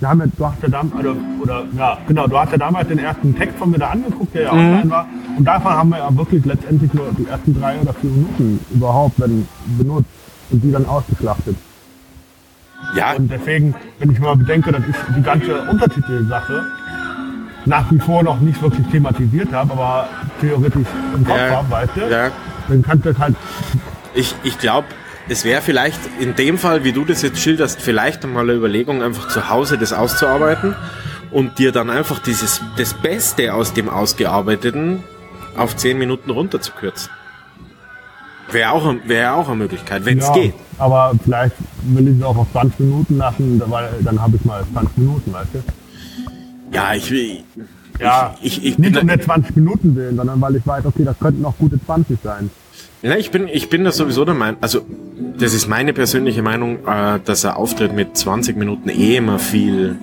wir haben ja, du hast ja damals, also, oder ja, genau, du hast ja damals den ersten Text von mir da angeguckt, der ja Mhm. online war. Und davon haben wir ja wirklich letztendlich nur die ersten drei oder vier Minuten überhaupt wenn, benutzt und die dann ausgeschlachtet. Ja, Und deswegen, wenn ich mal bedenke, dass ich die ganze Untertitelsache nach wie vor noch nicht wirklich thematisiert habe, aber theoretisch im Kopf Ja, habe, weißt du, ja. dann kannst du das halt ich, ich glaube, es wäre vielleicht in dem Fall, wie du das jetzt schilderst, vielleicht einmal eine Überlegung, einfach zu Hause das auszuarbeiten und dir dann einfach dieses, das Beste aus dem Ausgearbeiteten auf 10 Minuten runterzukürzen. Wäre auch, wäre auch eine Möglichkeit, wenn es Ja, geht. Aber vielleicht will ich es auch auf 20 Minuten lassen, weil dann habe ich mal 20 Minuten, weißt du? Ja, ich will. Ja, ich, ich, ich nicht um der 20 Minuten willen, sondern weil ich weiß, okay, das könnten noch gute 20 sein. Ja, ich bin, ich bin da sowieso der Meinung, also das ist meine persönliche Meinung, äh, dass ein Auftritt mit 20 Minuten eh immer viel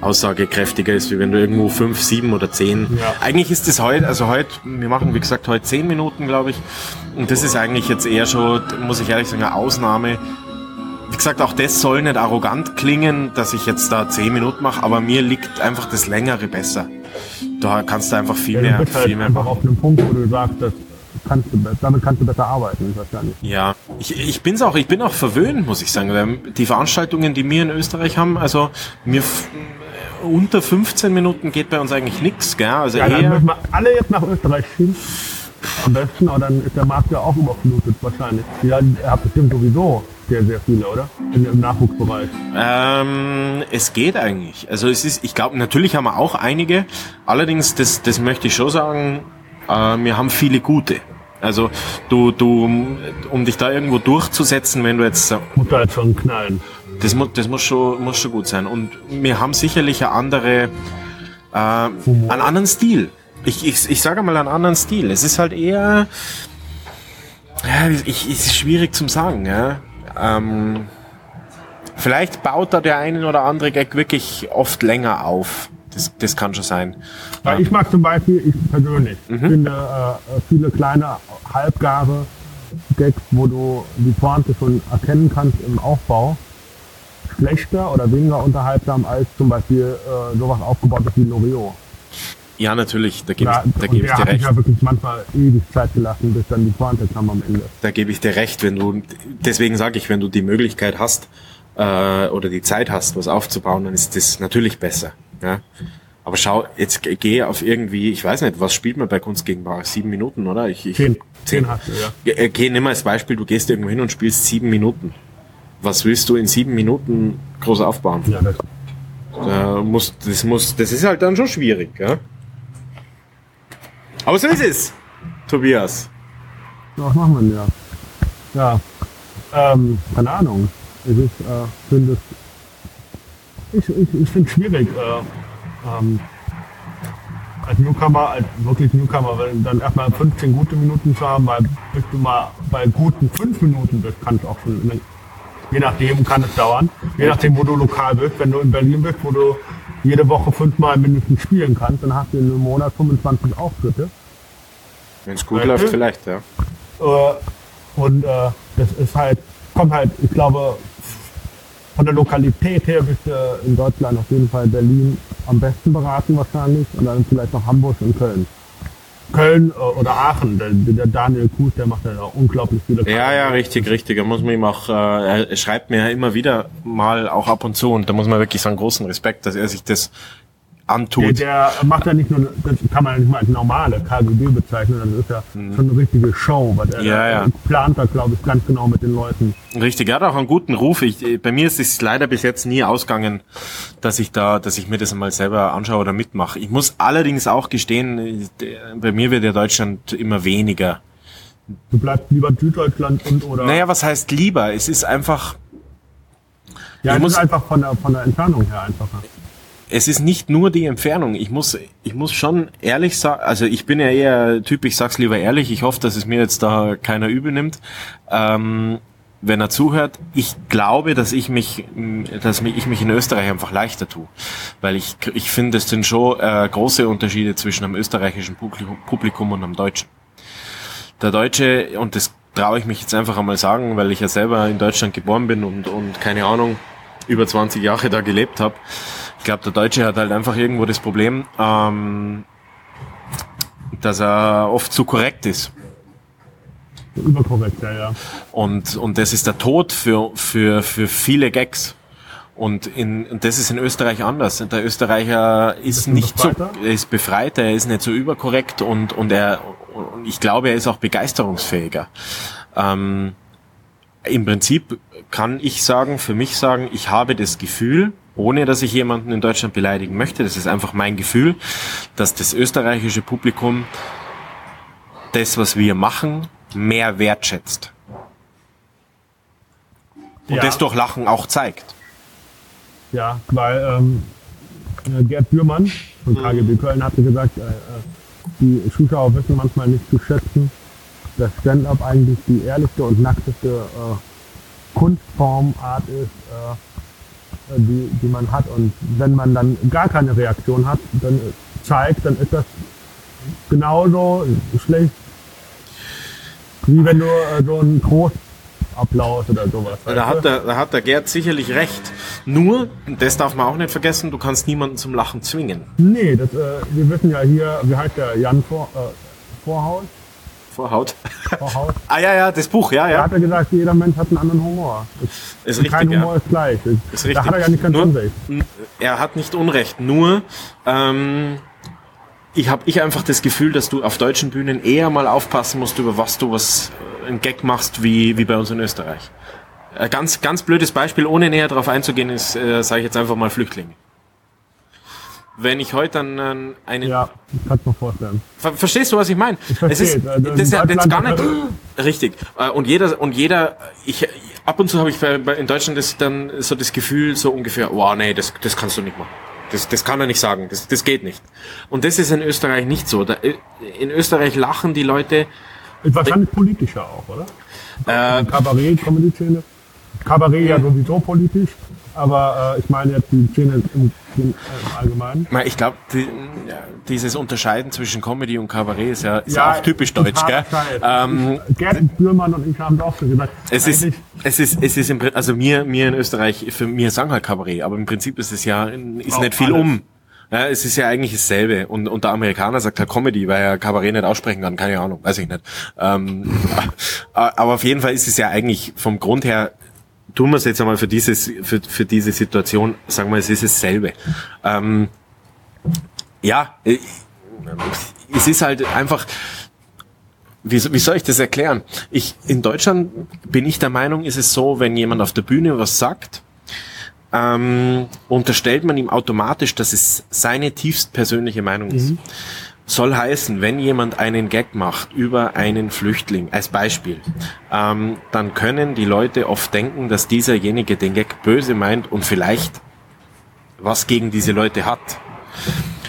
aussagekräftiger ist, wie wenn du irgendwo 5, 7 oder 10. Ja. Eigentlich ist es heute, also heute, wir machen wie gesagt heute 10 Minuten, glaube ich. Und das ist eigentlich jetzt eher schon, muss ich ehrlich sagen, eine Ausnahme. Wie gesagt, auch das soll nicht arrogant klingen, dass ich jetzt da 10 Minuten mache, aber mir liegt einfach das Längere besser. Da kannst du einfach viel Ja, mehr, du bist halt viel mehr einfach machen. auf einem Punkt, wo du sagst, das kannst du, damit kannst du besser arbeiten, wahrscheinlich. Ja, ich, ich bin's auch, ich bin auch verwöhnt, muss ich sagen. Die Veranstaltungen, die wir in Österreich haben, also mir unter 15 Minuten geht bei uns eigentlich nichts, gell? Also Ja, eher. müssen wir alle jetzt nach Österreich schieben. Am besten, aber dann ist der Markt ja auch überflutet wahrscheinlich. Ja, ihr habt bestimmt sowieso sehr, sehr viele, oder? In, Im Nachwuchsbereich. Ähm, es geht eigentlich. Also es ist, ich glaube, natürlich haben wir auch einige. Allerdings, das, das möchte ich schon sagen, äh, wir haben viele gute. Also du, du, um dich da irgendwo durchzusetzen, wenn du jetzt Muss da jetzt schon knallen. Das, mu das muss, schon, muss schon gut sein. Und wir haben sicherlich eine andere, äh, einen anderen Stil. Ich, ich, ich sage mal einen anderen Stil. Es ist halt eher, ja, ich, es ist schwierig zum sagen. Ja. Ähm, vielleicht baut da der eine oder andere Gag wirklich oft länger auf. Das, das kann schon sein. Weil ich mag zum Beispiel, ich persönlich, finde äh, viele kleine, halbgare Gags, wo du die Pointe schon erkennen kannst im Aufbau, schlechter oder weniger unterhaltsam als zum Beispiel äh, sowas aufgebautes wie Loriot. Ja, natürlich, da gebe ich, da gebe ich dir recht. ja wirklich manchmal ewig Zeit gelassen, bis dann die Pointe kam am Ende. Da gebe ich dir recht, wenn du, deswegen sage ich, wenn du die Möglichkeit hast äh, oder die Zeit hast, was aufzubauen, dann ist das natürlich besser. Ja? Aber schau, jetzt ge- geh auf irgendwie, ich weiß nicht, was spielt man bei Kunst gegen Bar? Sieben Minuten, oder? Ich, ich, Zehn. Zehn hast du, ja. Äh, Geh, nimm mal als Beispiel, du gehst irgendwo hin und spielst sieben Minuten. Was willst du in sieben Minuten groß aufbauen? Ja, das, Da muss, das muss, das ist halt dann schon schwierig, ja? Aber so ist es, Tobias. was machen wir denn ja? Ja, ähm, keine Ahnung. Es ist, äh, finde es, ich, ich, ich finde es schwierig, äh, ähm, als Newcomer, als wirklich Newcomer, wenn dann erstmal 15 gute Minuten zu haben, weil bis du mal bei guten 5 Minuten bist, kann es auch schon, je nachdem kann es dauern, je nachdem, wo du lokal bist, wenn du in Berlin bist, wo du jede Woche fünfmal mindestens spielen kannst, dann hast du in einem Monat 25 Auftritte. Wenn es gut Weißt läuft, vielleicht, ja. Äh, und äh, das ist halt, kommt halt, ich glaube, von der Lokalität her bist du in Deutschland auf jeden Fall Berlin am besten beraten wahrscheinlich und dann vielleicht noch Hamburg und Köln. Köln äh, oder Aachen, der, Daniel Kuhs, der macht ja auch unglaublich viele Ja, ja, richtig, richtig. Da muss man ihm auch, äh, er schreibt mir ja immer wieder mal auch ab und zu und da muss man wirklich sagen, großen Respekt, dass er sich das antut. der macht ja nicht nur, das kann man ja nicht mal als normale KGB bezeichnen, das ist ja schon eine richtige Show, weil der, Mhm. Ja, ja. der plant da, glaube ich, ganz genau mit den Leuten. Richtig, er hat auch einen guten Ruf. Ich, äh, bei mir ist es leider bis jetzt nie ausgegangen, dass ich da, dass ich mir das einmal selber anschaue oder mitmache. Ich muss allerdings auch gestehen, äh, der- bei mir wird ja Deutschland immer weniger. Du bleibst lieber Süddeutschland und oder. Naja, was heißt lieber? Es ist einfach, ja, ich es muss- ist einfach von der, von der Entfernung her einfacher. Es ist nicht nur die Entfernung. Ich muss, ich muss schon ehrlich sagen, also ich bin ja eher Typ, ich sag's lieber ehrlich. Ich hoffe, dass es mir jetzt da keiner übel nimmt. Ähm, wenn er zuhört, ich glaube, dass ich mich, dass ich mich in Österreich einfach leichter tue, weil ich, ich finde, es sind schon äh, große Unterschiede zwischen einem österreichischen Publikum und einem deutschen. Der Deutsche, und das traue ich mich jetzt einfach einmal sagen, weil ich ja selber in Deutschland geboren bin und, und keine Ahnung, über 20 Jahre da gelebt habe. Ich glaube, der Deutsche hat halt einfach irgendwo das Problem, ähm, dass er oft zu korrekt ist. Überkorrekt, ja, ja. Und, und das ist der Tod für, für, für viele Gags. Und, in, und das ist in Österreich anders. Der Österreicher ist nicht so, er ist befreiter, er ist nicht so überkorrekt und, und er, und ich glaube, er ist auch begeisterungsfähiger. Ähm, Im Prinzip kann ich sagen, für mich sagen, ich habe das Gefühl, ohne dass ich jemanden in Deutschland beleidigen möchte, das ist einfach mein Gefühl, dass das österreichische Publikum das, was wir machen, mehr wertschätzt. Und ja. das durch Lachen auch zeigt. Ja, weil ähm, äh, Gerd Bührmann von mhm. KGB Köln hatte gesagt, äh, äh, die Zuschauer wissen manchmal nicht zu schätzen, dass Stand-up eigentlich die ehrlichste und nackteste äh, Kunstformart ist, äh, die, die man hat. Und wenn man dann gar keine Reaktion hat, dann zeigt, dann ist das genauso schlecht wie wenn du äh, so einen Großapplaus oder sowas. Da hat, der, da hat der Gerd sicherlich recht. Nur, das darf man auch nicht vergessen, du kannst niemanden zum Lachen zwingen. Nee, das, äh, wir wissen ja hier, wie heißt der Jan Vor, äh, Vorhaus? Vorhaut. Vorhaut. ah ja, ja, das Buch, ja, ja. Er hat ja gesagt, jeder Mensch hat einen anderen Humor. Ist richtig, kein Humor ja. ist gleich. Ist richtig. Da hat er ja nicht ganz nur, Unrecht. Er hat nicht Unrecht, nur ähm, ich habe ich einfach das Gefühl, dass du auf deutschen Bühnen eher mal aufpassen musst, über was du was äh, ein Gag machst, wie, wie bei uns in Österreich. Ein ganz, ganz blödes Beispiel, ohne näher darauf einzugehen, ist, äh, sage ich jetzt einfach mal Flüchtlinge. Wenn ich heute an einen... Ja, ich kann mir vorstellen. Ver verstehst du, was ich meine? Es ist, das ist ja jetzt gar nicht... Richtig. Äh, und jeder, und jeder, ich, ab und zu habe ich bei, bei, in Deutschland das, dann so das Gefühl, so ungefähr, wow, nee, das, das kannst du nicht machen. Das, das kann er nicht sagen. Das, das geht nicht. Und das ist in Österreich nicht so. Da, in Österreich lachen die Leute. Ist wahrscheinlich politischer auch, oder? Äh, Kabarett, Comedy-Szene. Kabarett ja sowieso politisch, aber äh, ich meine jetzt die Szene im, im, Allgemeinen. Ich glaube, die, ja, dieses Unterscheiden zwischen Comedy und Kabarett ist ja, ist ja auch typisch deutsch, gell? Ähm, Gerd Bührmann und ich haben auch so gesagt. Es ist, es ist, es ist im, also mir, mir in Österreich, für mir sagen halt Kabarett, aber im Prinzip ist es ja, ist nicht viel alles. um. Ja, es ist ja eigentlich dasselbe. Und, und der Amerikaner sagt halt Comedy, weil er Kabarett nicht aussprechen kann. Keine Ahnung, weiß ich nicht. Ähm, aber auf jeden Fall ist es ja eigentlich vom Grund her tun wir es jetzt einmal für dieses, für, für diese Situation, sagen wir, es ist dasselbe. Ähm, ja, äh, es ist halt einfach, wie, wie soll ich das erklären? Ich, in Deutschland bin ich der Meinung, ist es so, wenn jemand auf der Bühne was sagt, ähm, unterstellt man ihm automatisch, dass es seine tiefst persönliche Meinung ist. Mhm. Soll heißen, wenn jemand einen Gag macht über einen Flüchtling als Beispiel, ähm, dann können die Leute oft denken, dass dieserjenige den Gag böse meint und vielleicht was gegen diese Leute hat.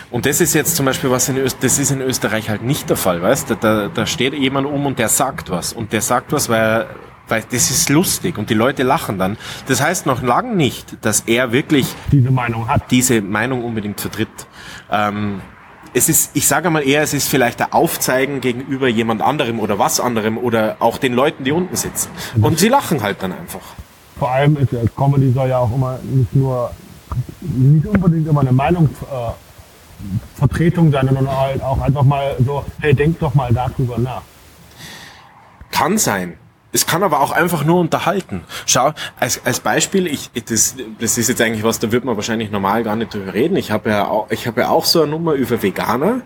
Und das ist jetzt zum Beispiel was in Österreich, das ist in Österreich halt nicht der Fall, weißt du? Da, da steht jemand um und der sagt was. Und der sagt was, weil, weil das ist lustig und die Leute lachen dann. Das heißt noch lange nicht, dass er wirklich diese Meinung hat. Diese Meinung unbedingt vertritt. Ähm, es ist, ich sage mal eher, es ist vielleicht ein Aufzeigen gegenüber jemand anderem oder was anderem oder auch den Leuten, die unten sitzen. Und sie lachen halt dann einfach. Vor allem ist ja, Comedy soll ja auch immer nicht nur, nicht unbedingt immer eine Meinungsvertretung äh, sein, sondern halt auch einfach mal so, hey, denk doch mal darüber nach. Kann sein. Es kann aber auch einfach nur unterhalten. Schau, als, als Beispiel, ich, das, das ist jetzt eigentlich was, da wird man wahrscheinlich normal gar nicht drüber reden. Ich habe ja auch, ich habe ja auch so eine Nummer über Veganer.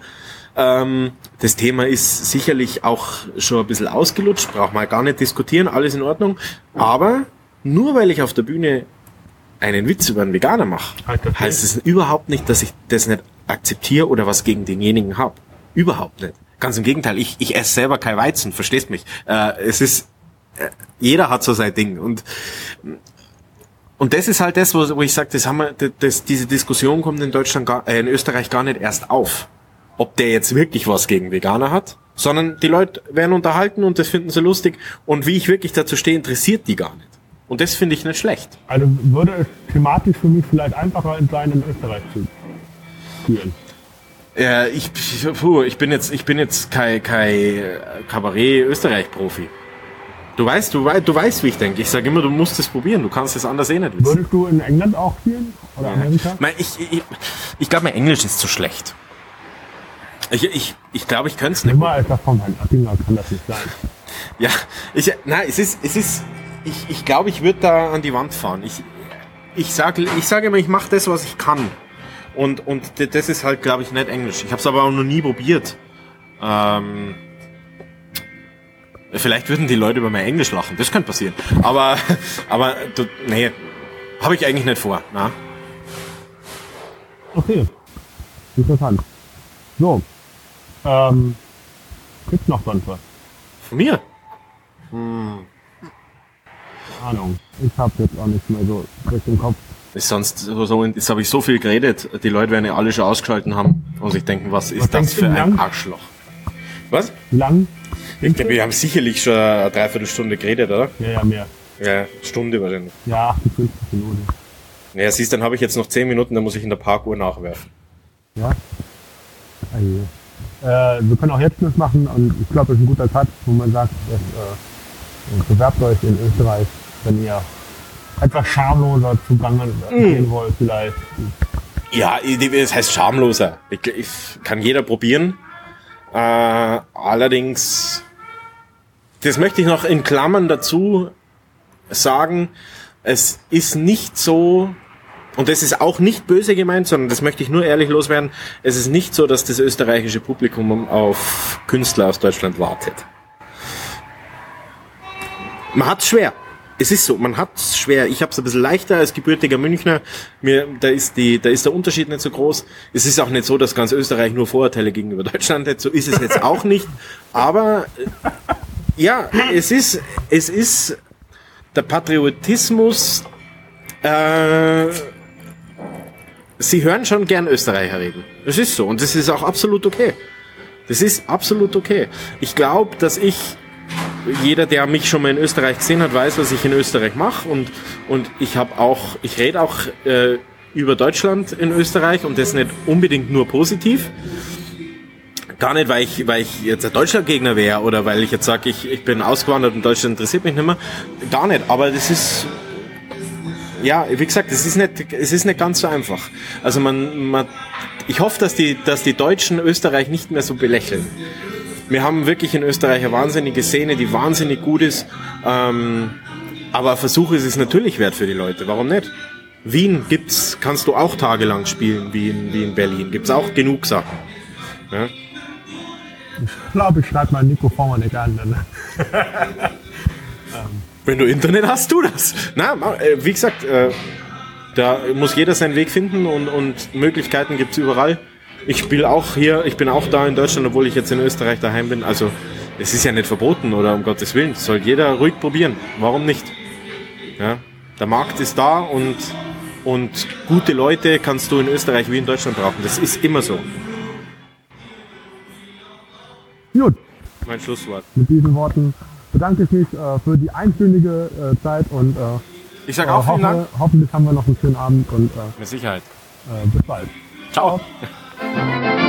Ähm, das Thema ist sicherlich auch schon ein bisschen ausgelutscht, braucht man gar nicht diskutieren, alles in Ordnung. Aber nur weil ich auf der Bühne einen Witz über einen Veganer mache, heißt es überhaupt nicht, dass ich das nicht akzeptiere oder was gegen denjenigen habe. Überhaupt nicht. Ganz im Gegenteil, ich, ich esse selber kein Weizen, verstehst mich. Äh, es ist jeder hat so sein Ding und und das ist halt das, wo, ich sage, das haben wir, das, diese Diskussion kommt in Deutschland, gar, äh, in Österreich gar nicht erst auf, ob der jetzt wirklich was gegen Veganer hat, sondern die Leute werden unterhalten und das finden sie lustig und wie ich wirklich dazu stehe, interessiert die gar nicht. Und das finde ich nicht schlecht. Also würde es thematisch für mich vielleicht einfacher sein, in Österreich zu führen. Äh, ich, puh, ich bin jetzt, ich bin jetzt kein, kein Kabarett Österreich Profi. Du weißt, du, weißt, du weißt, wie ich denke. Ich sage immer, du musst es probieren. Du kannst es anders eh nicht wissen. Würdest du in England auch spielen? Oder Ja. Amerika? Ich ich, ich glaube, mein Englisch ist zu schlecht. Ich, ich, ich glaube, ich könnte es nicht. Immer als das von Herrn Attinger kann das nicht sein. Ja, ich, nein, es ist, es ist, ich, ich glaube, ich würde da an die Wand fahren. Ich, ich sage, ich sage immer, ich mache das, was ich kann. Und, und das ist halt, glaube ich, nicht Englisch. Ich habe es aber auch noch nie probiert. Ähm, vielleicht würden die Leute über mein Englisch lachen. Das könnte passieren. Aber, aber, du, nee, habe ich eigentlich nicht vor. Na? Okay. Interessant. So. Ähm, gibt's noch sonst was? Von mir? Ahnung. Ich habe jetzt auch nicht mehr so durch den Kopf. Ist sonst so, so jetzt habe ich so viel geredet, die Leute werden ja alle schon ausgeschalten haben und sich denken, was ist Was das für ein? Arschloch? Was? Wie lang? Ich glaube, wir haben sicherlich schon eine Dreiviertelstunde geredet, oder? Ja, ja, mehr. Ja, Stunde wahrscheinlich. Ja, 58 Minuten. Ja, siehst, dann habe ich jetzt noch 10 Minuten, dann muss ich in der Parkuhr nachwerfen. Ja. Ah. Äh, wir können auch jetzt das machen und ich glaube, das ist ein guter Cut, wo man sagt, dass, äh, bewerbt euch in Österreich, wenn ihr etwas schamloser zugange gehen wollt vielleicht. Ja, das heißt schamloser. Ich, ich, kann jeder probieren. Äh, allerdings, das möchte ich noch in Klammern dazu sagen, es ist nicht so, und das ist auch nicht böse gemeint, sondern das möchte ich nur ehrlich loswerden, es ist nicht so, dass das österreichische Publikum auf Künstler aus Deutschland wartet. Man hat's schwer. Es ist so, man hat's schwer. Ich habe es ein bisschen leichter als gebürtiger Münchner. Mir, da ist die, da ist der Unterschied nicht so groß. Es ist auch nicht so, dass ganz Österreich nur Vorurteile gegenüber Deutschland hat. So ist es jetzt auch nicht. Aber äh, ja, es ist, es ist der Patriotismus. Äh, Sie hören schon gern Österreicher reden. Das ist so und das ist auch absolut okay. Das ist absolut okay. Ich glaube, dass ich jeder, der mich schon mal in Österreich gesehen hat, weiß, was ich in Österreich mache und und ich habe auch, ich rede auch äh, über Deutschland in Österreich und das nicht unbedingt nur positiv. Gar nicht, weil ich, weil ich jetzt ein Deutschlandgegner wäre oder weil ich jetzt sage, ich, ich bin ausgewandert und Deutschland interessiert mich nicht mehr. Gar nicht, aber das ist ja, wie gesagt, es ist nicht, es ist nicht ganz so einfach. Also man, man, ich hoffe, dass die, dass die Deutschen Österreich nicht mehr so belächeln. Wir haben wirklich in Österreich eine wahnsinnige Szene, die wahnsinnig gut ist. Ähm, aber ein Versuch ist es natürlich wert für die Leute. Warum nicht? Wien gibt's, kannst du auch tagelang spielen, wie in, wie in Berlin. Gibt's auch genug Sachen. Ja? Ich glaube, ich schreibe mal Nico Vormann an. Dann. Wenn du Internet hast, tu das. Na, äh, wie gesagt, äh, da muss jeder seinen Weg finden und, und Möglichkeiten gibt's überall. Ich spiele auch hier, ich bin auch da in Deutschland, obwohl ich jetzt in Österreich daheim bin. Also es ist ja nicht verboten oder um Gottes Willen. Soll jeder ruhig probieren. Warum nicht? Ja, der Markt ist da und, und gute Leute kannst du in Österreich wie in Deutschland brauchen. Das ist immer so. Gut, Mein Schlusswort. mit diesen Worten bedanke ich mich äh, für die einstündige äh, Zeit und äh, Ich sage auch vielen Dank. hoffentlich haben wir noch einen schönen Abend und äh, Mit Sicherheit. äh, bis bald. Ciao. Ciao.